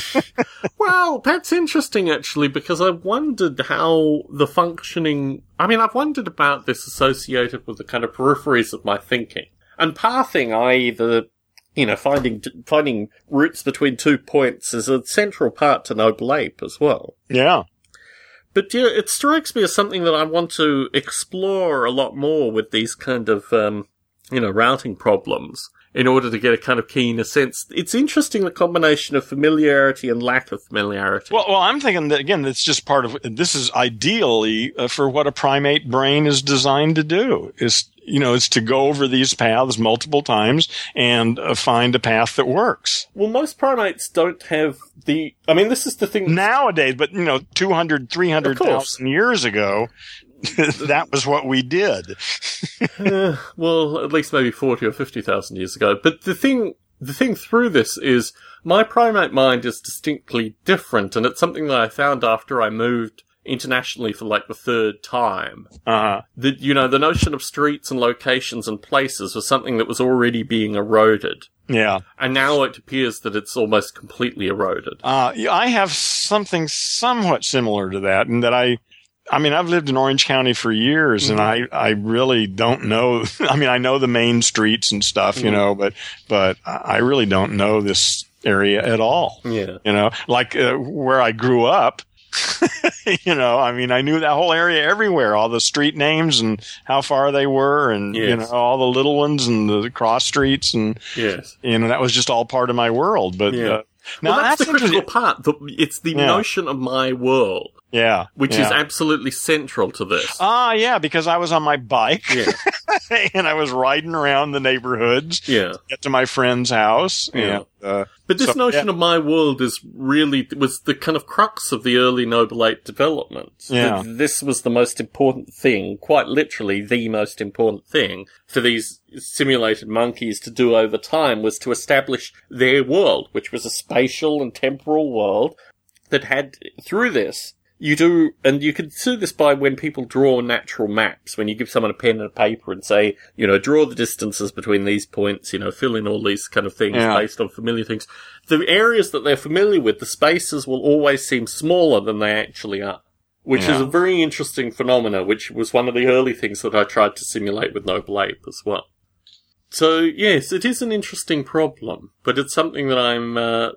Well, that's interesting actually because I wondered how the functioning. I mean, I've wondered about this associated with the kind of peripheries of my thinking and pathing, i.e., the you know finding finding routes between two points is a central part to Noble Ape as well. Yeah. But yeah, it strikes me as something that I want to explore a lot more with these kind of, um, you know, routing problems in order to get a kind of keener sense. It's interesting the combination of familiarity and lack of familiarity. Well, well, I'm thinking that again, that's just part of this is ideally uh, for what a primate brain is designed to do. Is you know, is to go over these paths multiple times and uh, find a path that works. Well, most primates don't have the. I mean, this is the thing. Nowadays, but you know, 200, 300,000 years ago, that was what we did. Uh, well, at least maybe forty or fifty thousand years ago. But the thing, the thing through this is my primate mind is distinctly different, and it's something that I found after I moved internationally for like the third time. Uh, That you know, the notion of streets and locations and places was something that was already being eroded. yeah. And now it appears that it's almost completely eroded. Uh, I have something somewhat similar to that, and that I, I mean, I've lived in Orange County for years, and I, I really don't know. I mean, I know the main streets and stuff, you Mhm. know, but, but I really don't know this area at all. Yeah. You know, like uh, where I grew up, you know, I mean, I knew that whole area everywhere, all the street names and how far they were, and you know, all the little ones and the cross streets, and Yes. you know, that was just all part of my world. But Yeah. uh, now well, that's, the critical part. The, it's the Yeah. notion of my world, Yeah, which yeah. is absolutely central to this. ah, yeah, because I was on my bike yeah. and I was riding around the neighborhoods, Yeah. get to my friend's house, Yeah. and uh, But this So- notion yeah. of my world is really was the kind of crux of the early Noble Ape development. Yeah. This was the most important thing, quite literally the most important thing for these simulated monkeys to do over time was to establish their world, which was a spatial and temporal world that had through this you do, and you can see this by when people draw natural maps. When you give someone a pen and a paper and say, you know, draw the distances between these points, you know, fill in all these kind of things Yeah. based on familiar things. The areas that they're familiar with, the spaces will always seem smaller than they actually are. Which is a very interesting phenomena, which was one of the early things that I tried to simulate with Noble Ape as well. So yes, it is an interesting problem, but it's something that I'm uh,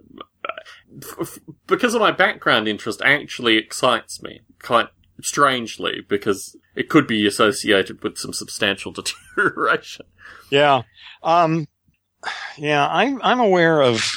f- because of my background interest actually excites me quite strangely because it could be associated with some substantial deterioration. Yeah. Um, yeah, I'm, I'm aware of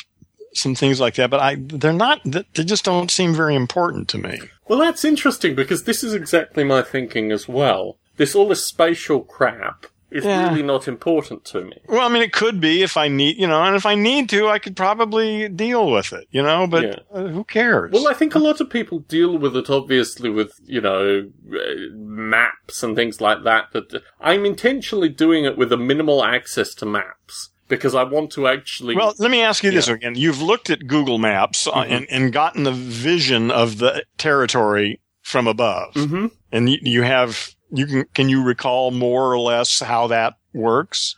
some things like that, but I, they're not, they just don't seem very important to me. Well, that's interesting because this is exactly my thinking as well. This all this spatial crap is Yeah. really not important to me. Well, I mean, it could be if I need, you know, and if I need to, I could probably deal with it, you know, but Yeah. uh, who cares? Well, I think a lot of people deal with it, obviously, with, you know, uh, maps and things like that. but I'm intentionally doing it with a minimal access to maps because I want to actually. Well, let me ask you this Yeah. again. You've looked at Google Maps uh, Mhm. and, and gotten the vision of the territory from above. Mhm. And you, you have, you can, can you recall more or less how that works?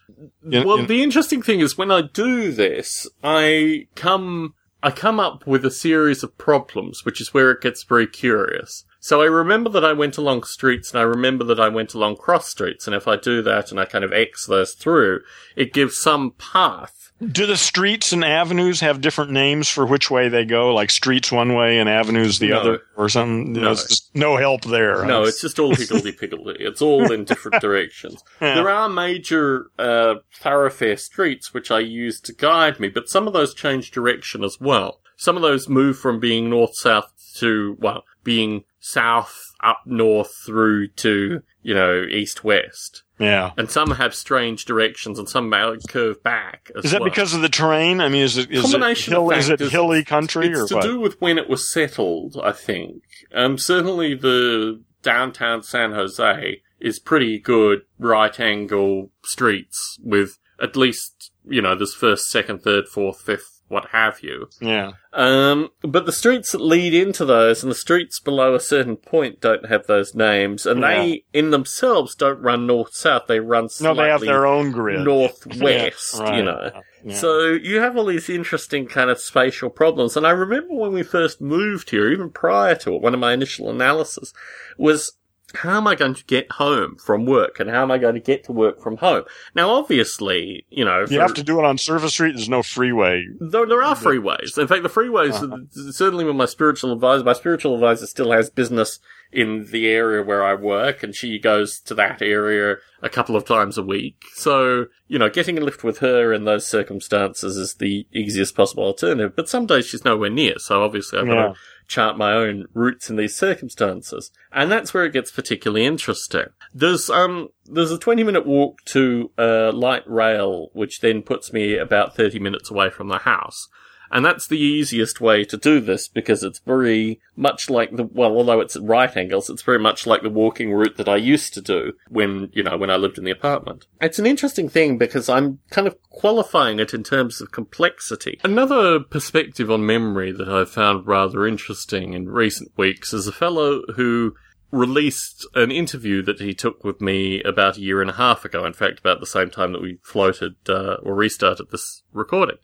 In- well, in- the interesting thing is when I do this, I come, I come up with a series of problems, which is where it gets very curious. So I remember that I went along streets and I remember that I went along cross streets. And if I do that and I kind of X those through, it gives some path. Do the streets and avenues have different names for which way they go? Like streets one way and avenues the No. other or something? No. No help there. No, it's just all higgledy-piggledy. It's all in different directions. Yeah. There are major uh, thoroughfare streets which I use to guide me, but some of those change direction as well. Some of those move from being north-south to, well, being south up north through to, you know, east-west. yeah. And some have strange directions and some may curve back as Is that well. because of the terrain? I mean, is it is it, hill, is it hilly country It's or to what? do with when it was settled, I think. Um, certainly the downtown San Jose is pretty good right angle streets with at least, you know, this first, second, third, fourth, fifth, what have you. yeah. Um, but the streets that lead into those and the streets below a certain point don't have those names and they in themselves don't run north-south, they run No, they have their own grid. northwest, Yeah, right. you know. Yeah. So you have all these interesting kind of spatial problems. And I remember when we first moved here, even prior to it, one of my initial analysis was how am I going to get home from work and how am I going to get to work from home? Now, obviously, you know, you have to do it on Surface Street. There's no freeway. Though there are freeways. In fact, the freeways, Uh-huh. certainly with my spiritual advisor, my spiritual advisor still has business in the area where I work, and she goes to that area a couple of times a week. So, you know, getting a lift with her in those circumstances is the easiest possible alternative. But some days she's nowhere near, so obviously I've got Yeah. to chart my own routes in these circumstances. And that's where it gets particularly interesting. There's, um, there's a 20 minute walk to, uh, light rail, which then puts me about 30 minutes away from the house. And that's the easiest way to do this because it's very much like the, well, although it's at right angles, it's very much like the walking route that I used to do when, you know, when I lived in the apartment. It's an interesting thing because I'm kind of qualifying it in terms of complexity. Another perspective on memory that I've found rather interesting in recent weeks is a fellow who released an interview that he took with me about a year and a half ago. In fact, about the same time that we floated uh, or restarted this recording.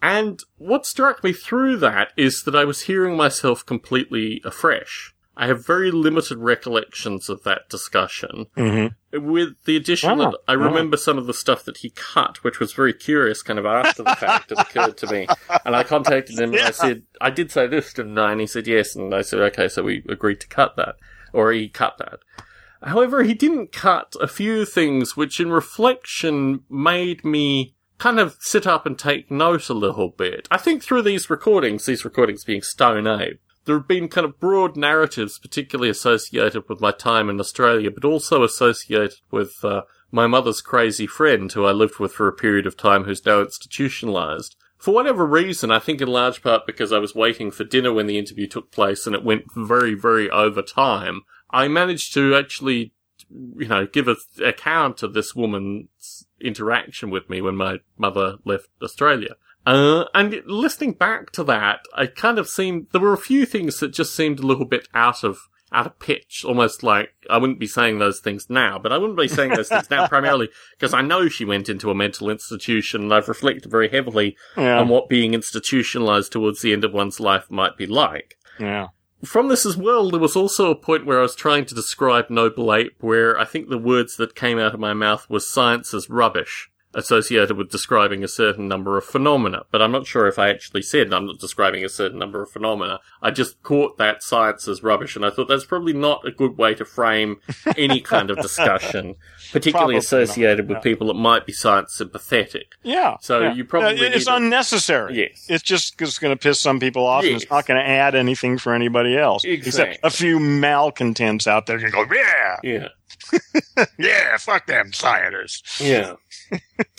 And what struck me through that is that I was hearing myself completely afresh. I have very limited recollections of that discussion. Mm-hmm. With the addition that I oh. remember some of the stuff that he cut, which was very curious, kind of after the fact it occurred to me. And I contacted him and I said, I did say this, didn't I? And he said yes. And I said, okay, so we agreed to cut that. Or he cut that. However, he didn't cut a few things which in reflection made me kind of sit up and take note a little bit. I think through these recordings, these recordings being Stone Ape, there have been kind of broad narratives, particularly associated with my time in Australia, but also associated with uh, my mother's crazy friend who I lived with for a period of time who's now institutionalized. For whatever reason, I think in large part because I was waiting for dinner when the interview took place and it went very, very over time, I managed to actually, you know, give an account of this woman's interaction with me when my mother left Australia. Uh, and listening back to that, I kind of seemed, there were a few things that just seemed a little bit out of, out of pitch, almost like I wouldn't be saying those things now, but I wouldn't be saying those things now primarily because I know she went into a mental institution and I've reflected very heavily Yeah. on what being institutionalized towards the end of one's life might be like. yeah. From this as well, there was also a point where I was trying to describe Noble Ape where I think the words that came out of my mouth was science is rubbish, associated with describing a certain number of phenomena. But I'm not sure if I actually said I'm not describing a certain number of phenomena. I just caught that science is rubbish, and I thought that's probably not a good way to frame any kind of discussion, particularly Probably associated not, with people that might be science sympathetic. Yeah. So yeah. you probably it's to- unnecessary. Yes. It's just it's going to piss some people off, and it's not going to add anything for anybody else. Exactly. Except a few malcontents out there can go, yeah, Yeah. yeah, fuck them scientists. Yeah.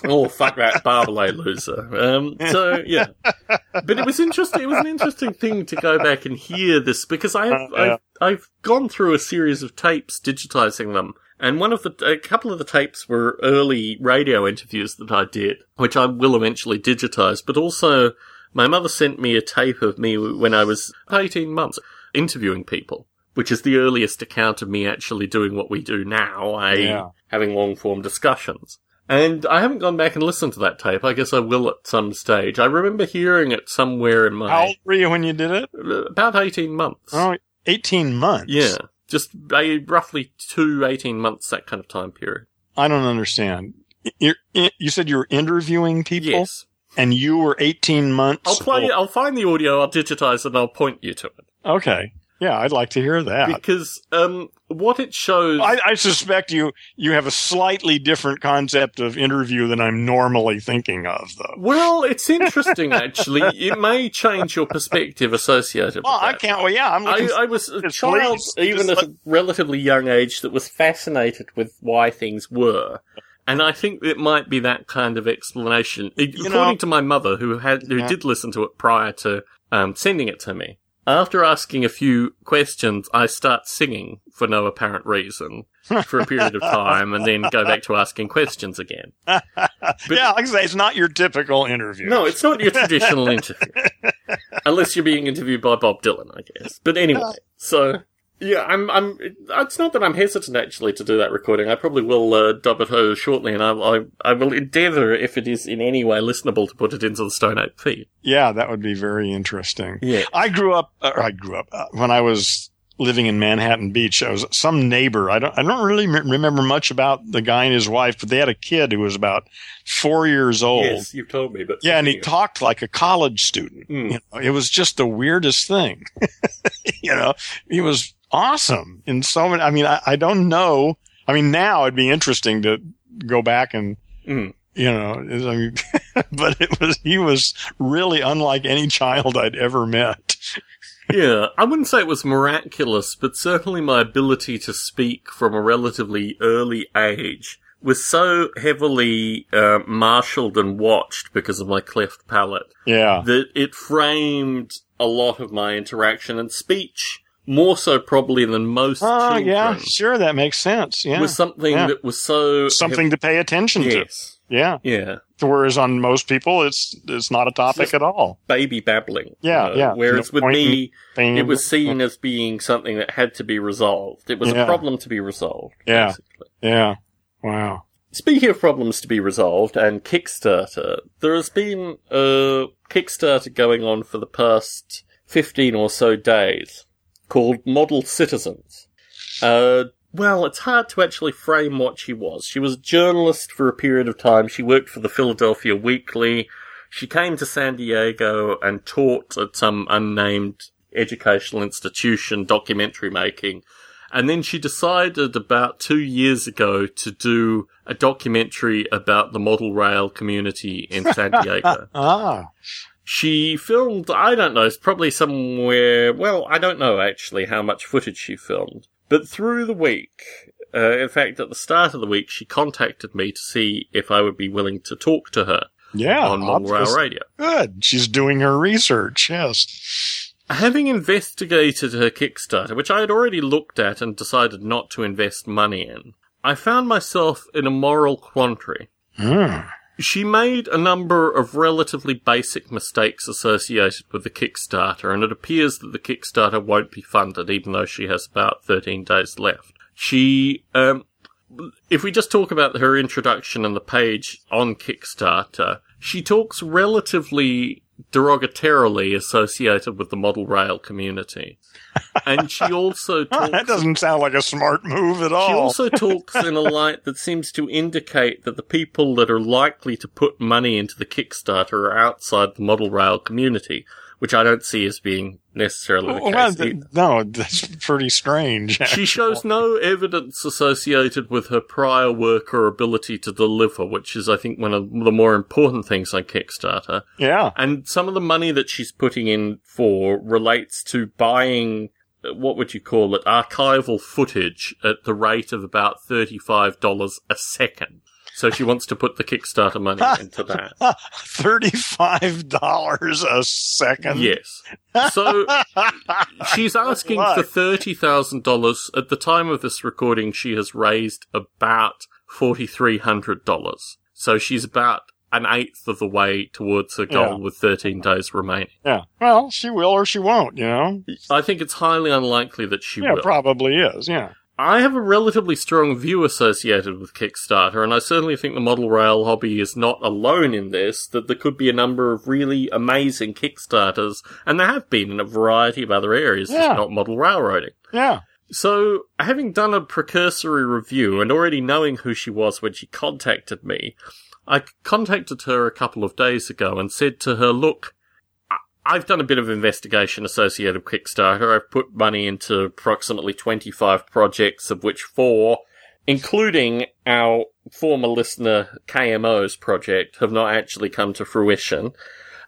oh, fuck that Barbalet loser. Um, so, yeah. But it was interesting. It was an interesting thing to go back and hear this because I have, Uh, yeah. I've, I've gone through a series of tapes digitizing them. And one of the, a couple of the tapes were early radio interviews that I did, which I will eventually digitize, but also my mother sent me a tape of me when I was 18 months interviewing people, which is the earliest account of me actually doing what we do now, i.e. Yeah. having long form discussions. And I haven't gone back and listened to that tape. I guess I will at some stage. I remember hearing it somewhere in my. How old were you when you did it? Uh, about 18 months. Oh, 18 months. yeah. Just a, roughly two, 18 months, that kind of time period. I don't understand. You're, you said you were interviewing people, Yes. and you were 18 months. I'll play, old. I'll find the audio, I'll digitize it, and I'll point you to it. Okay. Yeah, I'd like to hear that. Because, um, what it shows. I, I suspect you you have a slightly different concept of interview than I'm normally thinking of, though. well, it's interesting, actually. it may change your perspective associated Well, with I can't. Well, yeah, I'm I. I was a child, please, even at a relatively young age, that was fascinated with why things were. And I think it might be that kind of explanation. According know- to my mother, who had who Yeah. did listen to it prior to um, sending it to me, after asking a few questions, I start singing for no apparent reason for a period of time, and then go back to asking questions again. yeah, like I say, it's not your typical interview. No, it's not your traditional interview. Unless you're being interviewed by Bob Dylan, I guess. But anyway, uh, so yeah, I'm I'm it's not that I'm hesitant actually to do that recording. I probably will uh, dub it over shortly and I I, I will endeavor if it is in any way listenable to put it into the Stone Ape feed. Yeah, that would be very interesting. Yeah. I grew up. Uh, or I grew up uh, when I was living in Manhattan Beach. I was some neighbor. I don't. I don't really m- remember much about the guy and his wife, but they had a kid who was about four years old. Yes, you've told me, but Yeah, and he talked like a college student. Hmm. You know, it was just the weirdest thing. you know, he was awesome in so many. I mean, I, I don't know. I mean, now it'd be interesting to go back and Mm. you know, I mean, but it was he was really unlike any child I'd ever met. yeah, I wouldn't say it was miraculous, but certainly my ability to speak from a relatively early age was so heavily uh, marshaled and watched because of my cleft palate Yeah, that it framed a lot of my interaction and speech more so probably than most oh children yeah, sure, that makes sense. Yeah, was something Yeah. that was so something to pay attention to. yes Yeah, yeah whereas on most people, it's it's not a topic at all. baby babbling Yeah, uh, yeah. whereas No with me it was seen as being something that had to be resolved it was Yeah. a problem to be resolved Yeah. basically. Yeah. Wow. Speaking of problems to be resolved and Kickstarter, there has been a Kickstarter going on for the past 15 or so days called Model Citizens. Uh, well, it's hard to actually frame what she was. She was a journalist for a period of time. She worked for the Philadelphia Weekly. She came to San Diego and taught at some unnamed educational institution documentary making. And then she decided about two years ago to do a documentary about the model rail community in San Diego. Ah, She filmed, I don't know, it's probably somewhere, well, I don't know actually how much footage she filmed. But through the week, uh, in fact, at the start of the week, she contacted me to see if I would be willing to talk to her yeah. on obvious- Radio. Good. She's doing her research. Yes. Having investigated her Kickstarter, which I had already looked at and decided not to invest money in, I found myself in a moral quandary. Hmm. She made a number of relatively basic mistakes associated with the Kickstarter, and it appears that the Kickstarter won't be funded, even though she has about 13 days left. She, um, if we just talk about her introduction and the page on Kickstarter, she talks relatively derogatorily associated with the model rail community. And she also talks that doesn't sound like a smart move at all. she also talks in a light that seems to indicate that the people that are likely to put money into the Kickstarter are outside the model rail community, which I don't see as being necessarily the Well, case. no, that's pretty strange. She shows no evidence associated with her prior work or ability to deliver, which is, I think, one of the more important things on Kickstarter. Yeah. And some of the money that she's putting in for relates to buying, uh, what would you call it, archival footage at the rate of about $35 a second. So she wants to put the Kickstarter money into that. Thirty-five dollars a second. Yes. So she's asking for $30,000. At the time of this recording, she has raised about $4,300. So she's about an eighth of the way towards her goal Yeah. with 13 days remaining. Yeah. Well, she will or she won't. You know. I think it's highly unlikely that she yeah, will. probably is. Yeah. I have a relatively strong view associated with Kickstarter, and I certainly think the model rail hobby is not alone in this, that there could be a number of really amazing Kickstarters, and there have been in a variety of other areas, Yeah. just not model railroading. Yeah. So, having done a precursory review and already knowing who she was when she contacted me, I contacted her a couple of days ago and said to her, look, I've done a bit of investigation associated with Kickstarter. I've put money into approximately 25 projects, of which four, including our former listener KMO's project, have not actually come to fruition.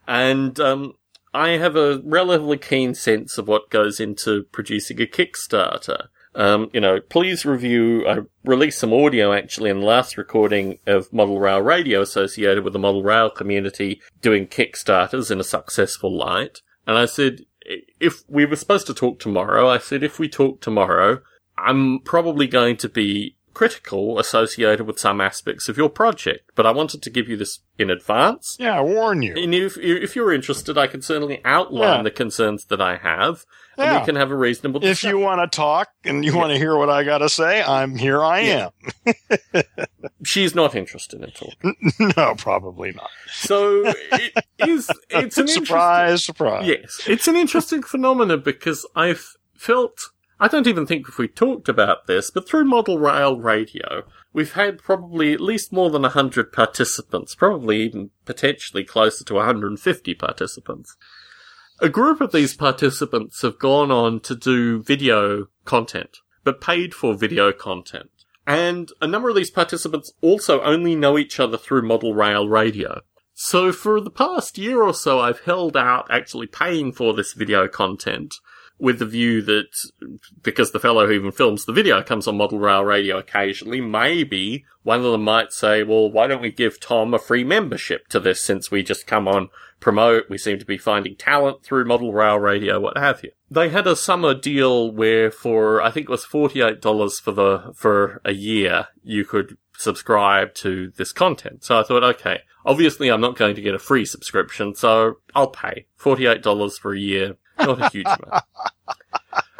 And, um, I have a relatively keen sense of what goes into producing a Kickstarter. Um, you know, please review. I released some audio actually in the last recording of Model Rail Radio associated with the Model Rail community doing Kickstarters in a successful light. And I said, if we were supposed to talk tomorrow, I said, if we talk tomorrow, I'm probably going to be critical associated with some aspects of your project, but I wanted to give you this in advance. Yeah. I warn you. And if, if you're interested, I can certainly outline Yeah. the concerns that I have, and we can have a reasonable If you want to talk and you want to hear what I got to say, I'm here. I Yeah. She's not interested in talking. no, probably not. So it is, it's an interesting, surprise, surprise. yes, it's an interesting phenomenon because I've felt, I don't even think if we talked about this, but through Model Rail Radio, we've had probably at least more than 100 participants, probably even potentially closer to 150 participants. A group of these participants have gone on to do video content, but paid for video content. And a number of these participants also only know each other through Model Rail Radio. So for the past year or so, I've held out actually paying for this video content with the view that because the fellow who even films the video comes on Model Rail Radio occasionally, maybe one of them might say, well, why don't we give Tom a free membership to this since we just come on promote, we seem to be finding talent through Model Rail Radio, what have you. They had a summer deal where for, I think it was $48 for the, for a year, you could subscribe to this content. So I thought, okay, obviously I'm not going to get a free subscription, so I'll pay $48 for a year. Not a huge amount.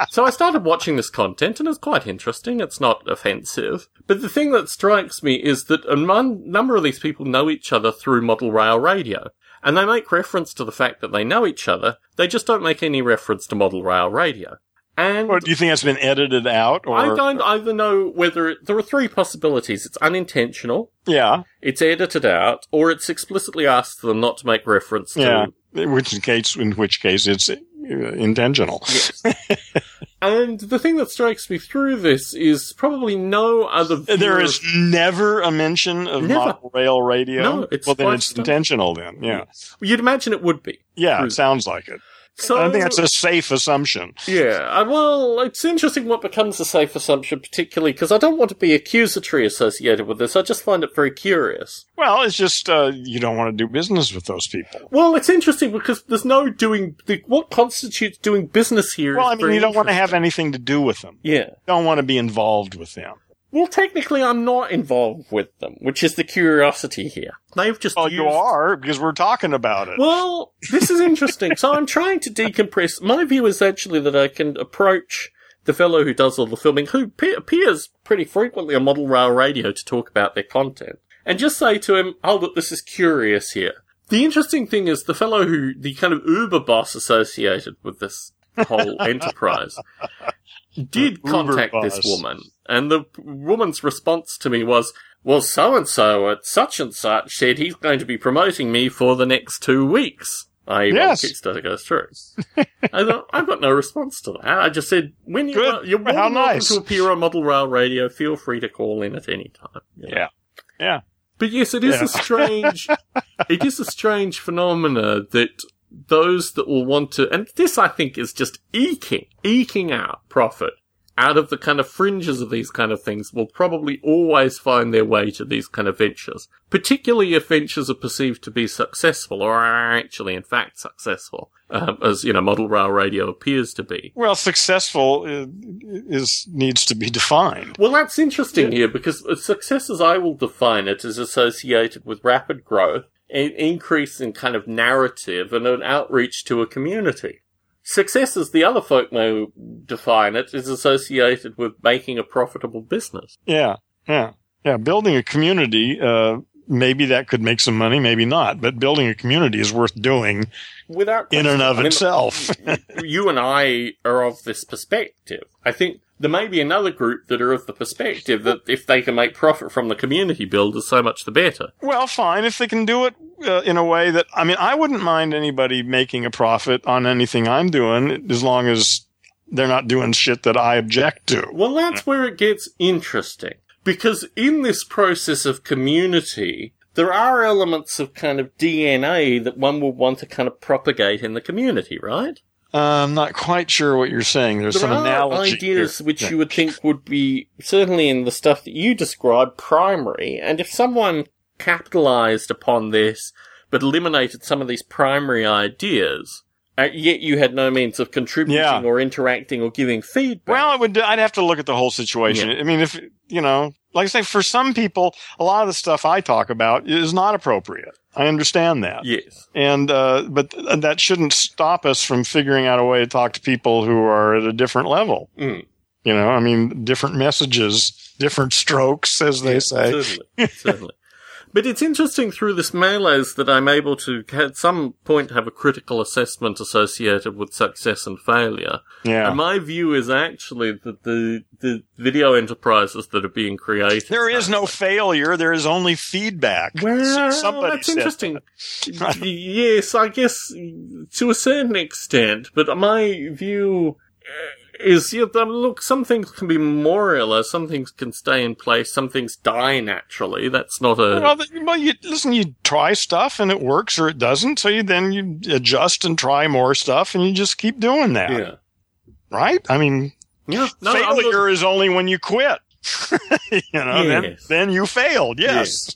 So I started watching this content and it's quite interesting. It's not offensive. But the thing that strikes me is that a mon- number of these people know each other through Model Rail Radio. And they make reference to the fact that they know each other. They just don't make any reference to Model Rail Radio. And Or do you think that's been edited out? Or I don't either know whether it, there are three possibilities. It's unintentional, yeah, it's edited out, or it's explicitly asked them not to make reference to. yeah. In which case, in which case, it's Uh, intentional. Yes. and the thing that strikes me through this is probably no other. There is never a mention of Never. model rail radio. No, it's well, then it's stuff. intentional. Then, yeah, You'd imagine it would be. yeah, it sounds like it. So I think that's a safe assumption. Yeah, well, it's interesting what becomes a safe assumption, particularly because I don't want to be accusatory associated with this. I just find it very curious. Well, it's just uh, you don't want to do business with those people. Well, it's interesting because there's no doing the, what constitutes doing business here. Well, I mean, you don't want to have anything to do with them. Yeah. You don't want to be involved with them. Well, technically, I'm not involved with them, which is the curiosity here. They've just Oh, used... you are because we're talking about it. Well, this is interesting. so I'm trying to decompress. My view is actually that I can approach the fellow who does all the filming, who pe- appears pretty frequently on Model Rail Radio to talk about their content, and just say to him, "Oh, look, this is curious here." The interesting thing is the fellow who, the kind of Uber boss associated with this whole enterprise, did Uber contact this boss. woman, and the woman's response to me was, well, so and so at such and such said he's going to be promoting me for the next two weeks. I Yes. Kickstarter goes through. I thought, I've got no response to that. I just said, when you Good. you're more welcome nice. to appear on Model Rail Radio, feel free to call in at any time. you know. yeah, yeah. But yes, it is Yeah. a strange, it is a strange phenomena that those that will want to, and this I think is just eking, eking out profit out of the kind of fringes of these kind of things will probably always find their way to these kind of ventures. Particularly if ventures are perceived to be successful or are actually in fact successful, um, as, you know, model rail radio appears to be. Well, successful uh, is needs to be defined. Well, that's interesting here because success, as I will define it, is associated with rapid growth, an increase in kind of narrative, and an outreach to a community. Success, as the other folk may define it, is associated with making a profitable business. Yeah, yeah, yeah. Building a community, uh, maybe that could make some money, maybe not. But building a community is worth doing Without in and of I mean, itself. you and I are of this perspective. I think there may be another group that are of the perspective that if they can make profit from the community builders, so much the better. Well, fine if they can do it uh, in a way that I mean, I wouldn't mind anybody making a profit on anything I'm doing as long as they're not doing shit that I object to. Well, that's where it gets interesting. Because in this process of community, there are elements of kind of DNA that one would want to kind of propagate in the community, right? Uh, I'm not quite sure what you're saying. There's There some are analogy. ideas here. which Yeah. you would think would be certainly in the stuff that you describe primary, and if someone capitalized upon this but eliminated some of these primary ideas, uh, yet you had no means of contributing Yeah. or interacting or giving feedback. Well, I would. I'd have to look at the whole situation. I mean, if you know, like I say, for some people, a lot of the stuff I talk about is not appropriate. I understand that, yes. and uh, but th- that shouldn't stop us from figuring out a way to talk to people who are at a different level. Mm. You know, I mean, different messages, different strokes, as they Yeah, say. Certainly, certainly. But it's interesting through this melees that I'm able to, at some point, have a critical assessment associated with success and failure. Yeah. And my view is actually that the the video enterprises that are being created. There is no failure. There is only feedback. Well, Somebody that's interesting. yes, I guess to a certain extent, but my view is, yeah, um, look, some things can be memorial, some things can stay in place, some things die naturally. That's not a. Well, well, you listen. You try stuff and it works or it doesn't. So you then you adjust and try more stuff, and you just keep doing that. yeah. Right? I mean, Yeah. No, failure is only when you quit. you know, then Yes. then you failed. Yes.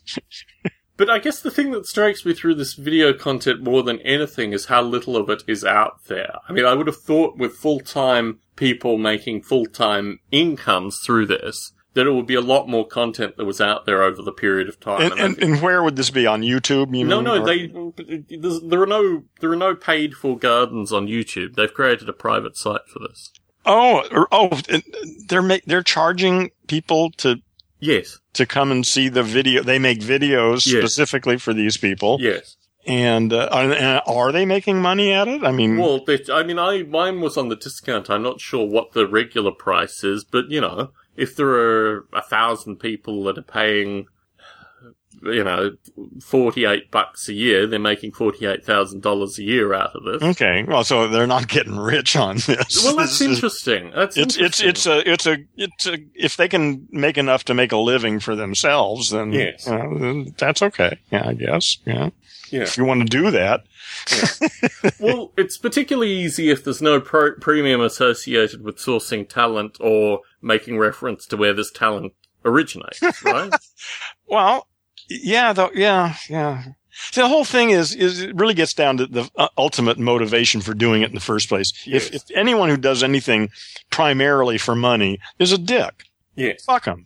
But I guess the thing that strikes me through this video content more than anything is how little of it is out there. I mean, I would have thought with full-time people making full-time incomes through this, that it would be a lot more content that was out there over the period of time. And, And and, think- and where would this be on YouTube? You no, mean, no, they, there are no, there are no paid for gardens on YouTube. They've created a private site for this. Oh, er, oh, they're they're charging people to Yes, to come and see the video. They make videos Yes. specifically for these people, yes. And, uh, and are they making money at it? I mean, Well, I mean, I mine was on the discount. I'm not sure what the regular price is, but you know, if there are a thousand people that are paying, you know, forty-eight bucks a year, they're making forty-eight thousand dollars a year out of this. okay. Well, so they're not getting rich on this. Well, that's This is- interesting. That's It's it's interesting. it's a it's a it's a if they can make enough to make a living for themselves, then Yes. know, then that's okay. Yeah, I guess. Yeah, Yeah. if you want to do that. well, it's particularly easy if there's no pro- premium associated with sourcing talent or making reference to where this talent originates, right? Well, yeah, though, yeah, yeah. See, the whole thing is is it really gets down to the uh, ultimate motivation for doing it in the first place. Yes. If if anyone who does anything primarily for money is a dick, yes. fuck them.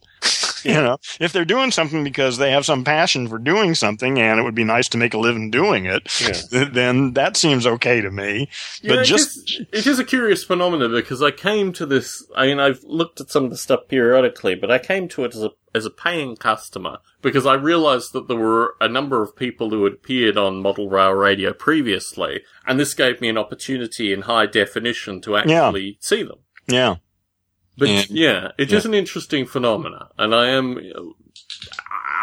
You know, if they're doing something because they have some passion for doing something and it would be nice to make a living doing it, Yeah. then that seems okay to me. Yeah, but just is- it is a curious phenomenon because I came to this. I mean, I've looked at some of the stuff periodically, but I came to it as a as a paying customer because I realised that there were a number of people who had appeared on Model Rail Radio previously, and this gave me an opportunity in high definition to actually see them. yeah, But And- yeah, it is an interesting phenomena, and I am.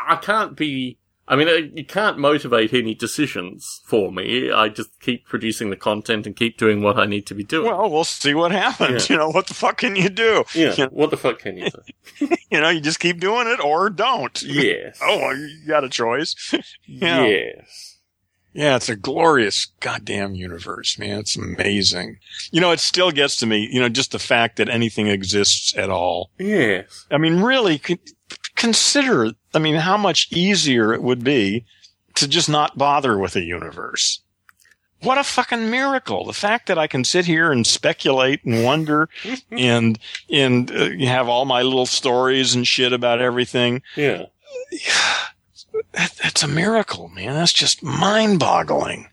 I can't be. I mean, uh, you can't motivate any decisions for me. I just keep producing the content and keep doing what I need to be doing. well, we'll see what happens. Yeah. You know, what the fuck can you do? yeah. you know- What the fuck can you do? You know, you just keep doing it or don't. yes. Oh, well, you got a choice. yeah. Yes. Yeah, it's a glorious goddamn universe, man. It's amazing. You know, it still gets to me, you know, just the fact that anything exists at all. Yes. I mean, really, consider, I mean, how much easier it would be to just not bother with a universe. What a fucking miracle. The fact that I can sit here and speculate and wonder and, and uh, have all my little stories and shit about everything. Yeah. That, that's a miracle, man. That's just mind boggling.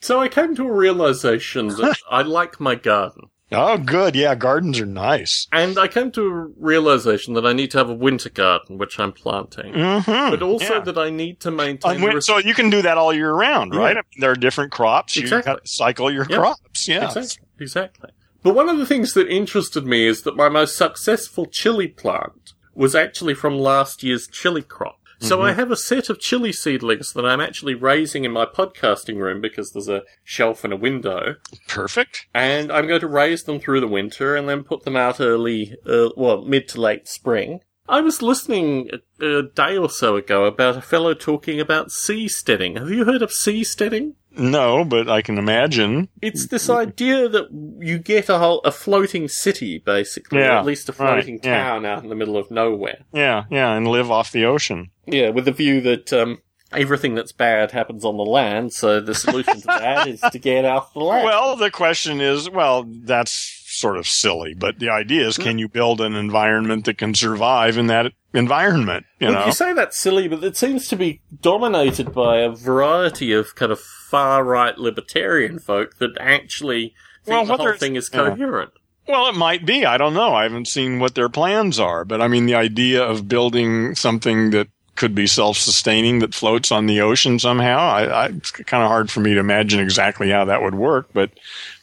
So I came to a realization that I like my garden. Oh, good. Yeah, gardens are nice. And I came to a realization that I need to have a winter garden, which I'm planting. Mm-hmm. But also that I need to maintain the res- so you can do that all year round, Yeah. right? I mean, there are different crops. Exactly. You got to cycle your Yeah. crops. Yeah. Exactly. Exactly. But one of the things that interested me is that my most successful chili plant was actually from last year's chili crop. So Mm-hmm. I have a set of chili seedlings that I'm actually raising in my podcasting room because there's a shelf and a window. Perfect. And I'm going to raise them through the winter and then put them out early, uh, well, mid to late spring. I was listening a, a day or so ago about a fellow talking about seasteading. Have you heard of seasteading? No, but I can imagine. It's this idea that you get a whole, a floating city, basically, or at least a right, floating yeah. town out in the middle of nowhere. Yeah, yeah, and live off the ocean. Yeah, with the view that um, everything that's bad happens on the land, so the solution to that is to get off the land. Well, the question is, well, that's sort of silly, but the idea is, can you build an environment that can survive in that environment? You Look, know, you say that's silly, but it seems to be dominated by a variety of kind of far right libertarian folk that actually think Well, the whole thing is yeah. coherent. Well, it might be. I don't know. I haven't seen what their plans are, but I mean, the idea of building something that could be self-sustaining that floats on the ocean somehow, I, I it's kind of hard for me to imagine exactly how that would work, but,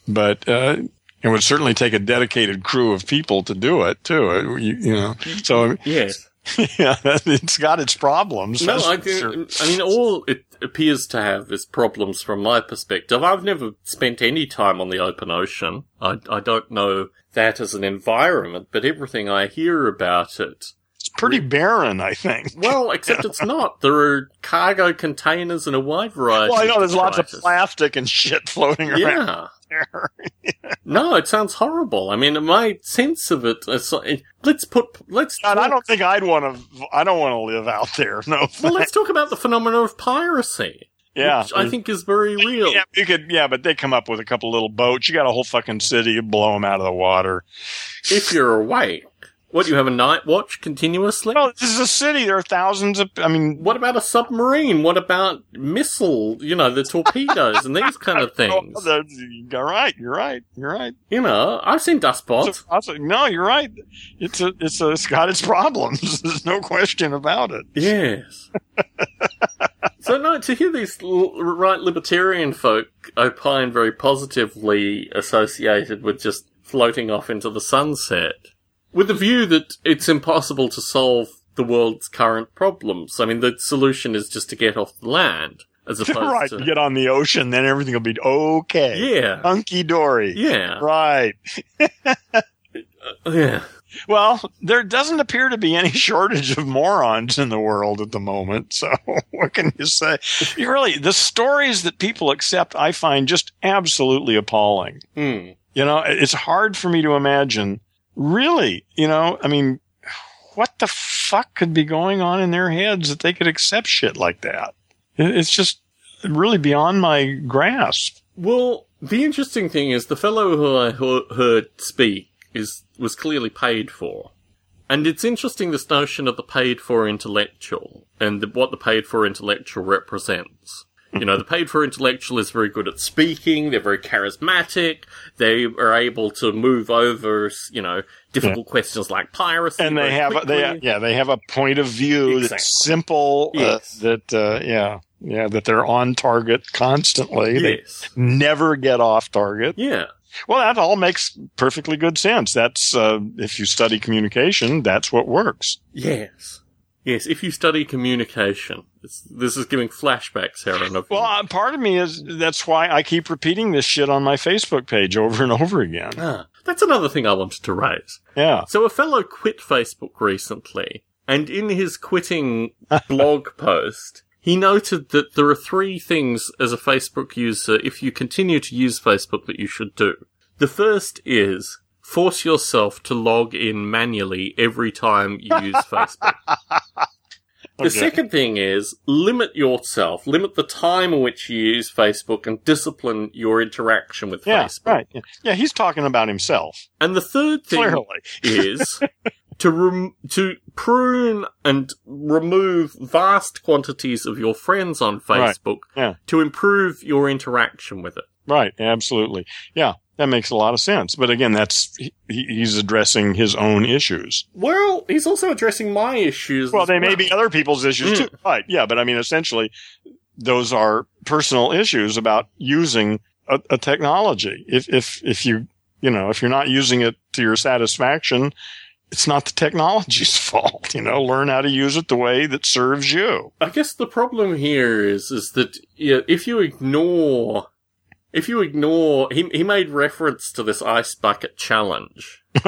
but, uh, it would certainly take a dedicated crew of people to do it too. You, you know, so Yes. yeah, it's got its problems. No, I, sure. I mean, all it appears to have is problems from my perspective. I've never spent any time on the open ocean. I, I don't know that as an environment, but everything I hear about it. It's pretty barren, I think. Well, except it's not. There are cargo containers and a wide variety. Well, I know there's lots of plastic and shit floating around Yeah. There. No, it sounds horrible. I mean, my sense of it, is, it let's put, let's. God, I don't think I'd want to. I don't want to live out there. No. Well, let's talk about the phenomenon of piracy. yeah. which I think is very real. Yeah, you could. Yeah, but they come up with a couple little boats. You got a whole fucking city. You blow them out of the water. If you're awake, what you have a night watch continuously? No, this is a city. There are thousands of. I mean, What about a submarine? What about missile? You know, the torpedoes and these kind of things. oh, you're right. You're right. You're right. You know, I've seen dust spots. So- I was like, no, you're right. It's a. It's a. It's got its problems. There's no question about it. Yes. So no, to hear these right libertarian folk opine very positively associated with just floating off into the sunset, with the view that it's impossible to solve the world's current problems. I mean, the solution is just to get off the land, as opposed right. to Get on the ocean, then everything will be okay. yeah, Hunky dory. yeah, Right. yeah. Well, there doesn't appear to be any shortage of morons in the world at the moment. So what can you say? You really, the stories that people accept, I find just absolutely appalling. Hmm. You know, it's hard for me to imagine. Really, you know, I mean, what the fuck could be going on in their heads that they could accept shit like that? It's just really beyond my grasp. Well, the interesting thing is the fellow who I heard speak is was clearly paid for, and it's interesting this notion of the paid for intellectual and the, what the paid for intellectual represents. You know, the paid for intellectual is very good at speaking. They're very charismatic. They are able to move over, you know, difficult questions like piracy. and they have a, they yeah they have a point of view Exactly. that's simple Yes. uh, that uh, yeah yeah that they're on target constantly they never get off target yeah, well that all makes perfectly good sense that's uh, if you study communication that's what works yes, yes. If you study communication, it's, this is giving flashbacks, Aaron. Of well uh, part of me is that's why i keep repeating this shit on my facebook page over and over again Ah, that's another thing I wanted to raise. yeah So a fellow quit Facebook recently, and in his quitting blog post, he noted that there are three things as a Facebook user, if you continue to use Facebook, that you should do. The first is force yourself to log in manually every time you use Facebook. The Okay. second thing is limit yourself, limit the time in which you use Facebook and discipline your interaction with yeah Facebook. right yeah. yeah he's talking about himself And the third thing clearly is to rem- to prune and remove vast quantities of your friends on Right. Facebook Yeah. to improve your interaction with it. Right, absolutely. Yeah, that makes a lot of sense. But again, that's he, he's addressing his own issues. Well, he's also addressing my issues. Well, they may be other people's issues Mm. too. Right. Yeah, but I mean, essentially, those are personal issues about using a, a technology. If if if you you know if you're not using it to your satisfaction, it's not the technology's fault. You know, learn how to use it the way that serves you. I guess the problem here is is that yeah, if you ignore if you ignore he he made reference to this ice bucket challenge.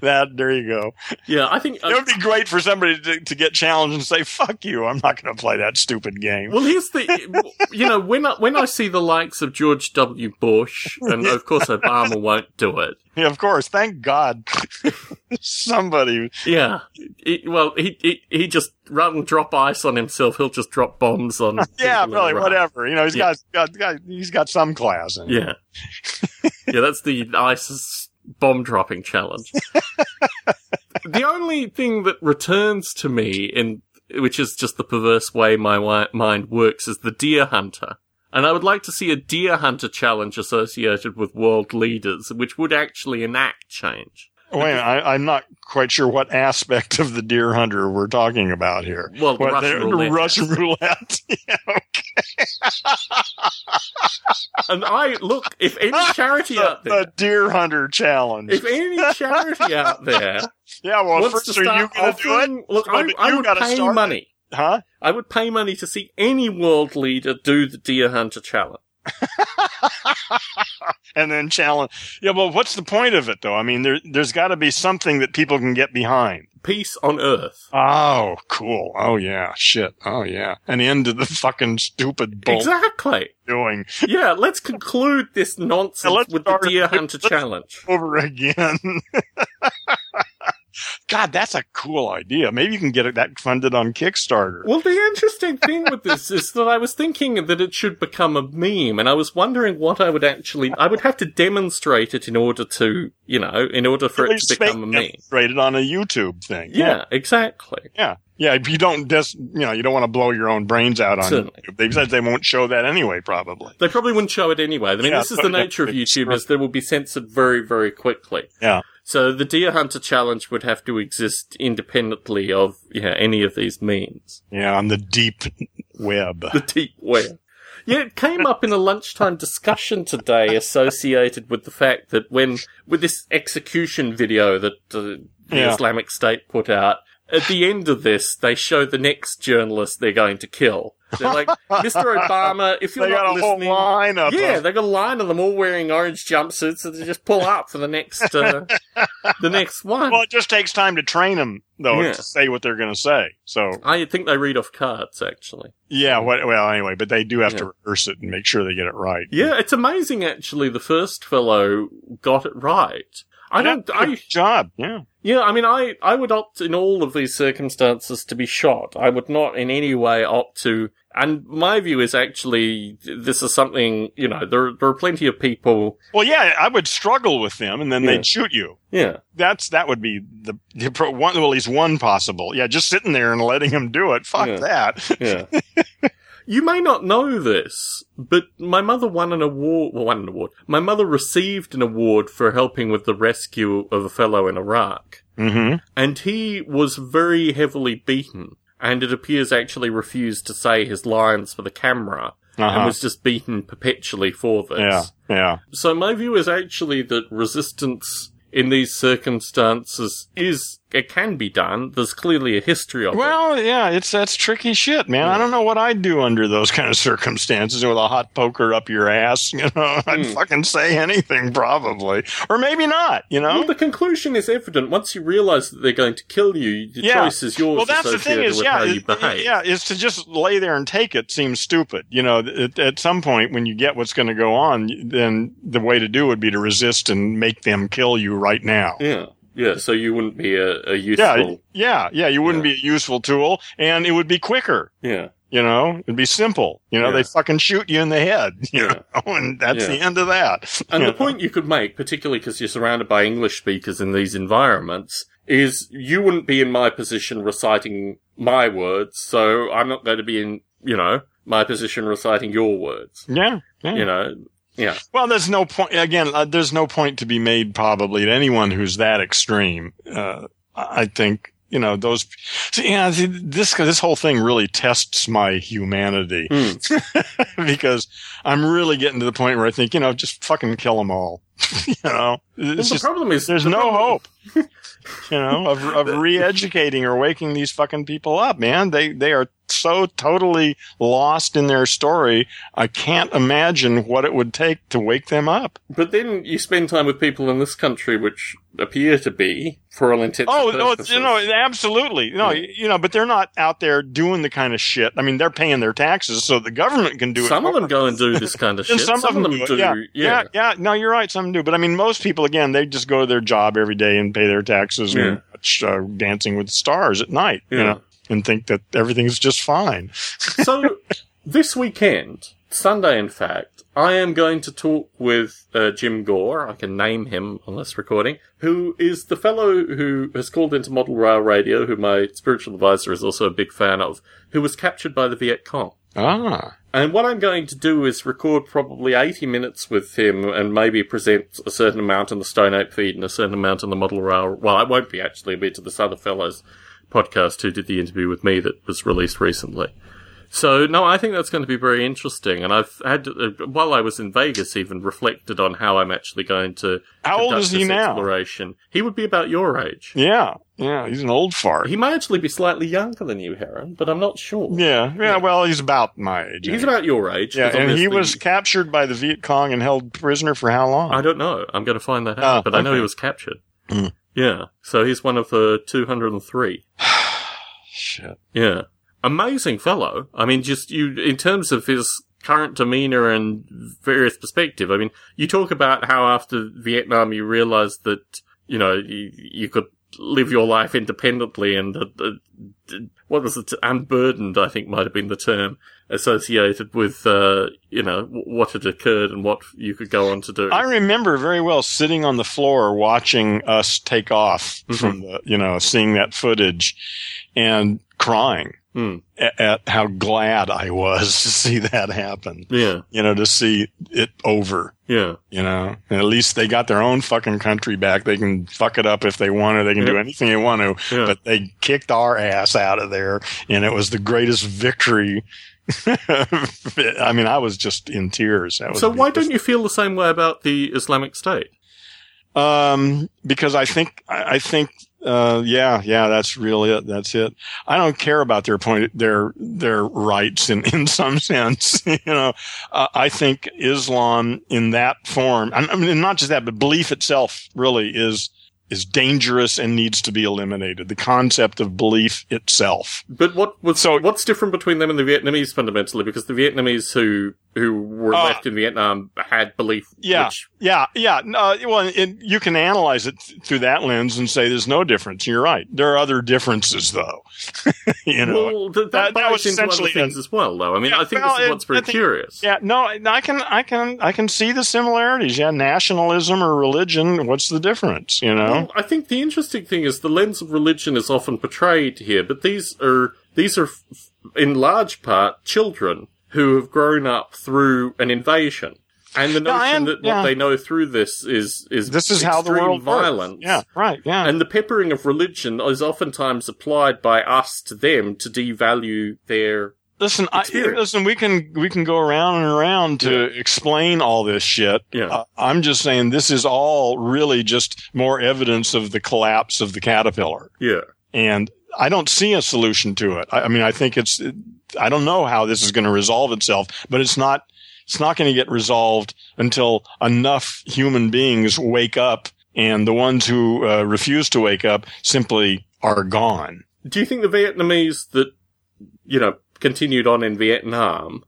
that there you go. Yeah, I think uh, It would be great for somebody to, to get challenged and say, "Fuck you! I'm not going to play that stupid game." Well, here's the, you know, when I, when I see the likes of George W. Bush, and of course Obama won't do it. Yeah, of course. Thank God. Somebody. Yeah, He- well, he, he he just rather than drop ice on himself, he'll just drop bombs on. Yeah, really, whatever. You know, he's Yeah. got, got, got, he's got some class in. Yeah, yeah, that's the ISIS bomb dropping challenge. the only thing that returns to me in which is just the perverse way my wi- mind works is the deer hunter. And I would like to see a deer hunter challenge associated with world leaders, which would actually enact change. Wait, I, I'm not quite sure what aspect of the deer hunter we're talking about here. Well, the What, Russian uh, roulette. Russian roulette. yeah, okay. And I look, if any charity out there, the deer hunter challenge. if any charity out there yeah, well, wants first, to are you to do it? look, Well, I, I would pay start it. money. Huh? I would pay money to see any world leader do the deer hunter challenge. and then challenge. Yeah, well, what's the point of it, though? I mean, there, there's got to be something that people can get behind. Peace on Earth. Oh, cool. Oh, yeah. Shit. Oh, yeah. An end to the fucking stupid bull Exactly. doing Yeah, let's conclude this nonsense with the deer hunter challenge. over again. God, that's a cool idea. Maybe you can get it that funded on Kickstarter. Well, the interesting thing with this is that I was thinking that it should become a meme, and I was wondering what I would actually. I would have to demonstrate it in order to, you know, in order for At it to become a meme. meme. it on a YouTube thing. Yeah, exactly. Yeah. Yeah. If you don't just, you know, you don't want to blow your own brains out on Certainly. YouTube. They said they won't show that anyway, probably. They probably wouldn't show it anyway. I mean, Yeah, this is the nature of yeah, YouTube: is they will be censored very, very quickly. Yeah. So the Deer Hunter Challenge would have to exist independently of yeah, any of these means. Yeah, on the deep web. The deep web. Yeah, it came up in a lunchtime discussion today associated with the fact that when, with this execution video that uh, the Yeah. Islamic State put out, at the end of this, they show the next journalist they're going to kill. They're like, Mr. Obama, if you're They not got a whole listening. line of Yeah, they got a line of them all wearing orange jumpsuits, so they just pull up for the next, uh, the next one. Well, it just takes time to train them, though, Yeah. to say what they're going to say. So, I think they read off cards, actually. yeah, what, well, anyway, but they do have Yeah. to rehearse it and make sure they get it right. Yeah, it's amazing, actually. The first fellow got it right. I don't. Yeah, I good job. Yeah. Yeah, I mean, I, I would opt in all of these circumstances to be shot. I would not in any way opt to, and my view is actually, this is something, you know, there, there are plenty of people, Well, yeah, I would struggle with them and then Yeah. they'd shoot you. yeah, That's, that would be the, the pro- one, well, at least one possible. Yeah, just sitting there and letting them do it. Fuck Yeah. that. yeah. you may not know this, but my mother won an award, well, won an award. My mother received an award for helping with the rescue of a fellow in Iraq. hmm And he was very heavily beaten, and it appears actually refused to say his lines for the camera. and Uh-huh. was just beaten perpetually for this. Yeah. Yeah. So my view is actually that resistance in these circumstances is it can be done. There's clearly a history of it. Well, yeah, it's that's tricky shit, man. I don't know what I'd do under those kind of circumstances with a hot poker up your ass. You know, I'd Hmm. fucking say anything probably, or maybe not. You know, Well, the conclusion is evident. Once you realise that they're going to kill you, the Yeah. choice is yours. well, that's the thing is, yeah, it- yeah, is to just lay there and take it seems stupid. You know, at, at some point when you get what's going to go on, then the way to do would be to resist and make them kill you right now. yeah, yeah. So you wouldn't be a, a Yeah, useful. yeah, yeah. You wouldn't Yeah. be a useful tool, and it would be quicker. Yeah, You know, it'd be simple. You know, Yeah. they fucking shoot you in the head. You Yeah. know, and that's Yeah. the end of that. and the point you could make, particularly because you're surrounded by English speakers in these environments, is you wouldn't be in my position reciting my words, so I'm not going to be in, you know, my position reciting your words. Yeah, yeah. You know, yeah. Well, there's no point. Again, uh, there's no point to be made probably to anyone who's that extreme. Uh, I think you know those. See, yeah, see, this this whole thing really tests my humanity Hmm. because I'm really getting to the point where I think you know just fucking kill them all. you know, Well, the just problem is there's the no problem- hope. you know, of, of re-educating or waking these fucking people up, man. They, they are so totally lost in their story. I can't imagine what it would take to wake them up. But then you spend time with people in this country which appear to be, for all intents Oh, and no, you know, absolutely. No, Yeah. you know, but they're not out there doing the kind of shit. I mean, they're paying their taxes so the government can do it. some of them go and do this kind of shit. And some, of them, do, it. Yeah. yeah, yeah, No, you're right. Some do, but I mean, most people again, they just go to their job every day and pay their taxes Yeah. and watch uh, Dancing with the Stars at night. You know, and think that everything's just fine. so this weekend, Sunday in fact, I am going to talk with uh, Jim Gore. I can name him on this recording, who is the fellow who has called into Model Rail Radio, who my spiritual advisor is also a big fan of, who was captured by the Viet Cong. Ah, And what I'm going to do is record probably 80 minutes with him and maybe present a certain amount in the Stone Ape feed and a certain amount in the Model Rail. Well, it won't be actually, it'll be to this other fellow's podcast who did the interview with me that was released recently. So, no, I think that's going to be very interesting. And I've had, uh, while I was in Vegas, even reflected on how I'm actually going to How old is he now? exploration. He would be about your age. yeah, yeah. He's an old fart. He may actually be slightly younger than you, Heron, but I'm not sure. yeah, yeah. Well, he's about my age. He's about your age. yeah, and he was captured by the Viet Cong and held prisoner for how long? I don't know. I'm going to find that out, Oh, but I know he was captured. Mm. Yeah, so he's one of the 203. Shit. Yeah, amazing fellow. I mean, just you in terms of his current demeanor and various perspective. I mean, you talk about how after Vietnam you realized that you know you, you could live your life independently and uh, uh, what was it unburdened i think might have been the term associated with uh, you know what had occurred and what you could go on to do I remember very well sitting on the floor watching us take off Mhm. from the, you know, seeing that footage. and crying Hmm. at, at how glad I was to see that happen. Yeah. You know, to see it over. Yeah. You know, and at least they got their own fucking country back. They can fuck it up if they want to. They can do anything they want to. Yeah. But they kicked our ass out of there, and it was the greatest victory. I mean, I was just in tears. That was So why don't you feel the same way about the Islamic State? Um, because I think, I I think, uh, yeah, yeah, that's really it. That's it. I don't care about their point, their, their rights in, in some sense. you know, uh, I think Islam in that form, I mean, not just that, but belief itself really is, is dangerous and needs to be eliminated. The concept of belief itself. But what was So- what's different between them and the Vietnamese fundamentally? Because the Vietnamese who who were Uh, left in Vietnam had belief. Yeah. Which, Yeah, yeah. No, well, it, you can analyze it th- through that lens and say there's no difference. You're right. There are other differences, though. you know, well, th- that, that- that was essentially things as well, though. I mean, Yeah, I think well, this is what's pretty think- curious. Yeah, no, I can, I can, I can see the similarities. Yeah, nationalism or religion. What's the difference? You know? Well, I think the interesting thing is the lens of religion is often portrayed here, but these are these are f- f- in large part children who have grown up through an invasion. And the Yeah, notion am- that yeah. what they know through this is is This is how the extreme world works. violence. Yeah, right. Yeah, And the peppering of religion is oftentimes applied by us to them to devalue their. Listen, I, listen. We can we can go around and around to explain all this shit. Yeah. Uh, I'm just saying this is all really just more evidence of the collapse of the caterpillar. Yeah. and I don't see a solution to it. I, I mean, I think it's, I don't know how this is going to resolve itself, but it's not, it's not going to get resolved until enough human beings wake up and the ones who uh, refuse to wake up simply are gone. Do you think the Vietnamese that, you know, continued on in Vietnam,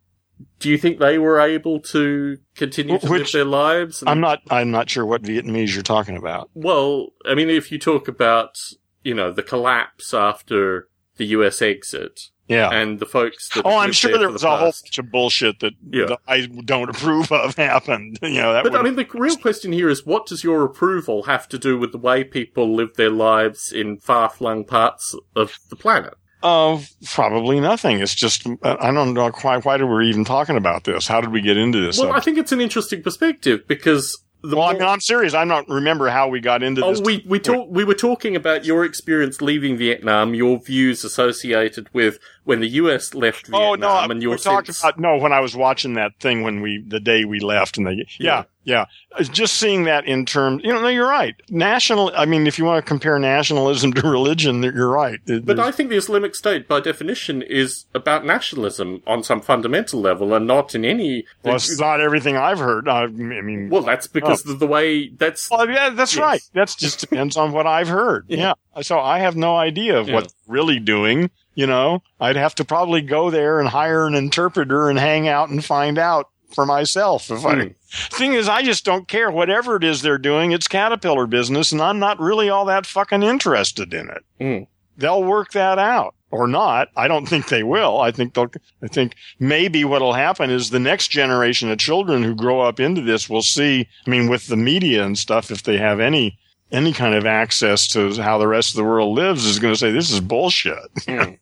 do you think they were able to continue to live Which- their lives? and- I'm not, I'm not sure what Vietnamese you're talking about. Well, I mean, if you talk about, you know, the collapse after the US exit Yeah. and the folks that. Oh, I'm sure there there was the a whole bunch of bullshit that, Yeah. that I don't approve of happened. You know, that But I mean, the real question here is what does your approval have to do with the way people live their lives in far flung parts of the planet? Uh, probably nothing. It's just, I don't know quite why are we even talking about this. How did we get into this? Well, I think it's an interesting perspective because the well, I mean, I'm serious. I don't remember how we got into Oh, this. we we talk, we were talking about your experience leaving Vietnam, your views associated with when the US left Vietnam, Oh no, and your we're talking sense. about no. When I was watching that thing when we the day we left, and the yeah, yeah, Uh, just seeing that in terms, you know, no, you're right. National. I mean, if you want to compare nationalism to religion, you're right. It- But I think the Islamic State, by definition, is about nationalism on some fundamental level, and not in any. well, it's not everything I've heard. I, I mean, Well, that's because of the way that's. Well, yeah, that's Yes. right. That just depends on what I've heard. Yeah. Yeah. So I have no idea of Yeah. what really doing. You know, I'd have to probably go there and hire an interpreter and hang out and find out for myself. If I, Hmm. thing is, I just don't care. Whatever it is they're doing, it's caterpillar business, and I'm not really all that fucking interested in it. Mm. They'll work that out. Or not. I don't think they will. I think they'll, I think maybe what'll happen is the next generation of children who grow up into this will see, I mean, with the media and stuff, if they have any, any kind of access to how the rest of the world lives is going to say, this is bullshit. Mm.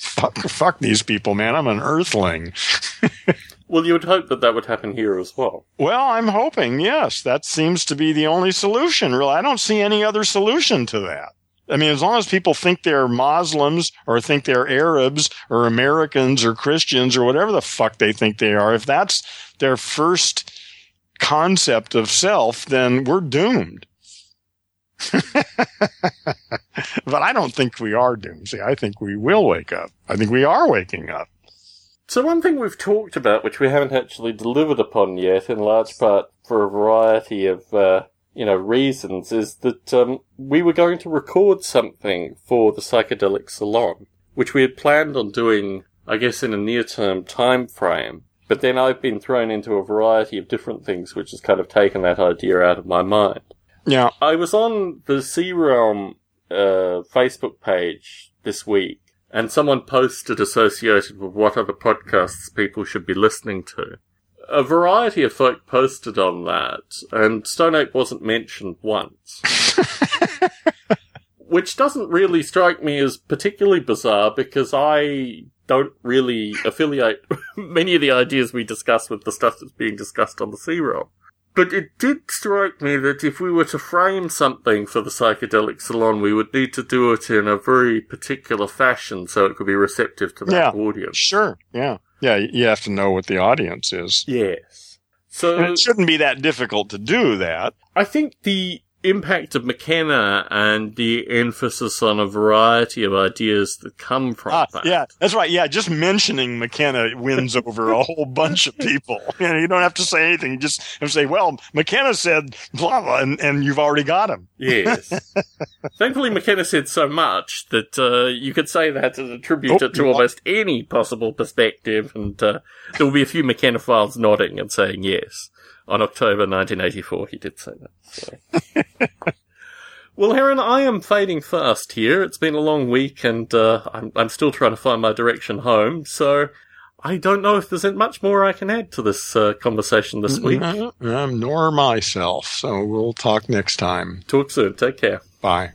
fuck, fuck these people, man. I'm an earthling. Well, you would hope that that would happen here as well. Well, I'm hoping, yes. That seems to be the only solution, really. I don't see any other solution to that. I mean, as long as people think they're Muslims or think they're Arabs or Americans or Christians or whatever the fuck they think they are, if that's their first concept of self, then we're doomed. but I don't think we are doomed. See, I think we will wake up. I think we are waking up. So one thing we've talked about, which we haven't actually delivered upon yet, in large part for a variety of uh, you know reasons, is that um, we were going to record something for the psychedelic salon, which we had planned on doing, I guess, in a near-term time frame. But then I've been thrown into a variety of different things, which has kind of taken that idea out of my mind. Yeah. I was on the C-Realm uh, Facebook page this week, and someone posted associated with what other podcasts people should be listening to. A variety of folk posted on that, and Stone Ape wasn't mentioned once. which doesn't really strike me as particularly bizarre because I don't really affiliate many of the ideas we discuss with the stuff that's being discussed on the C-Realm. But it did strike me that if we were to frame something for the psychedelic salon, we would need to do it in a very particular fashion so it could be receptive to that Yeah. audience. Sure. Yeah. Yeah. You have to know what the audience is. Yes. So And it shouldn't be that difficult to do that. I think the impact of McKenna and the emphasis on a variety of ideas that come from Ah, that. yeah, that's right. Yeah, just mentioning McKenna wins over a whole bunch of people. You, know, you don't have to say anything. You just have to say, well, McKenna said blah, blah, and, and you've already got him. Yes. Thankfully, McKenna said so much that uh, you could say that and attribute Oh, it to yeah. almost any possible perspective, and uh, there will be a few McKenna files nodding and saying yes. On October 1984, he did say that. So. well, Heron, I am fading fast here. It's been a long week, and uh, I'm, I'm still trying to find my direction home, so I don't know if there's much more I can add to this uh, conversation this week. Um, nor myself. So we'll talk next time. Talk soon. Take care. Bye.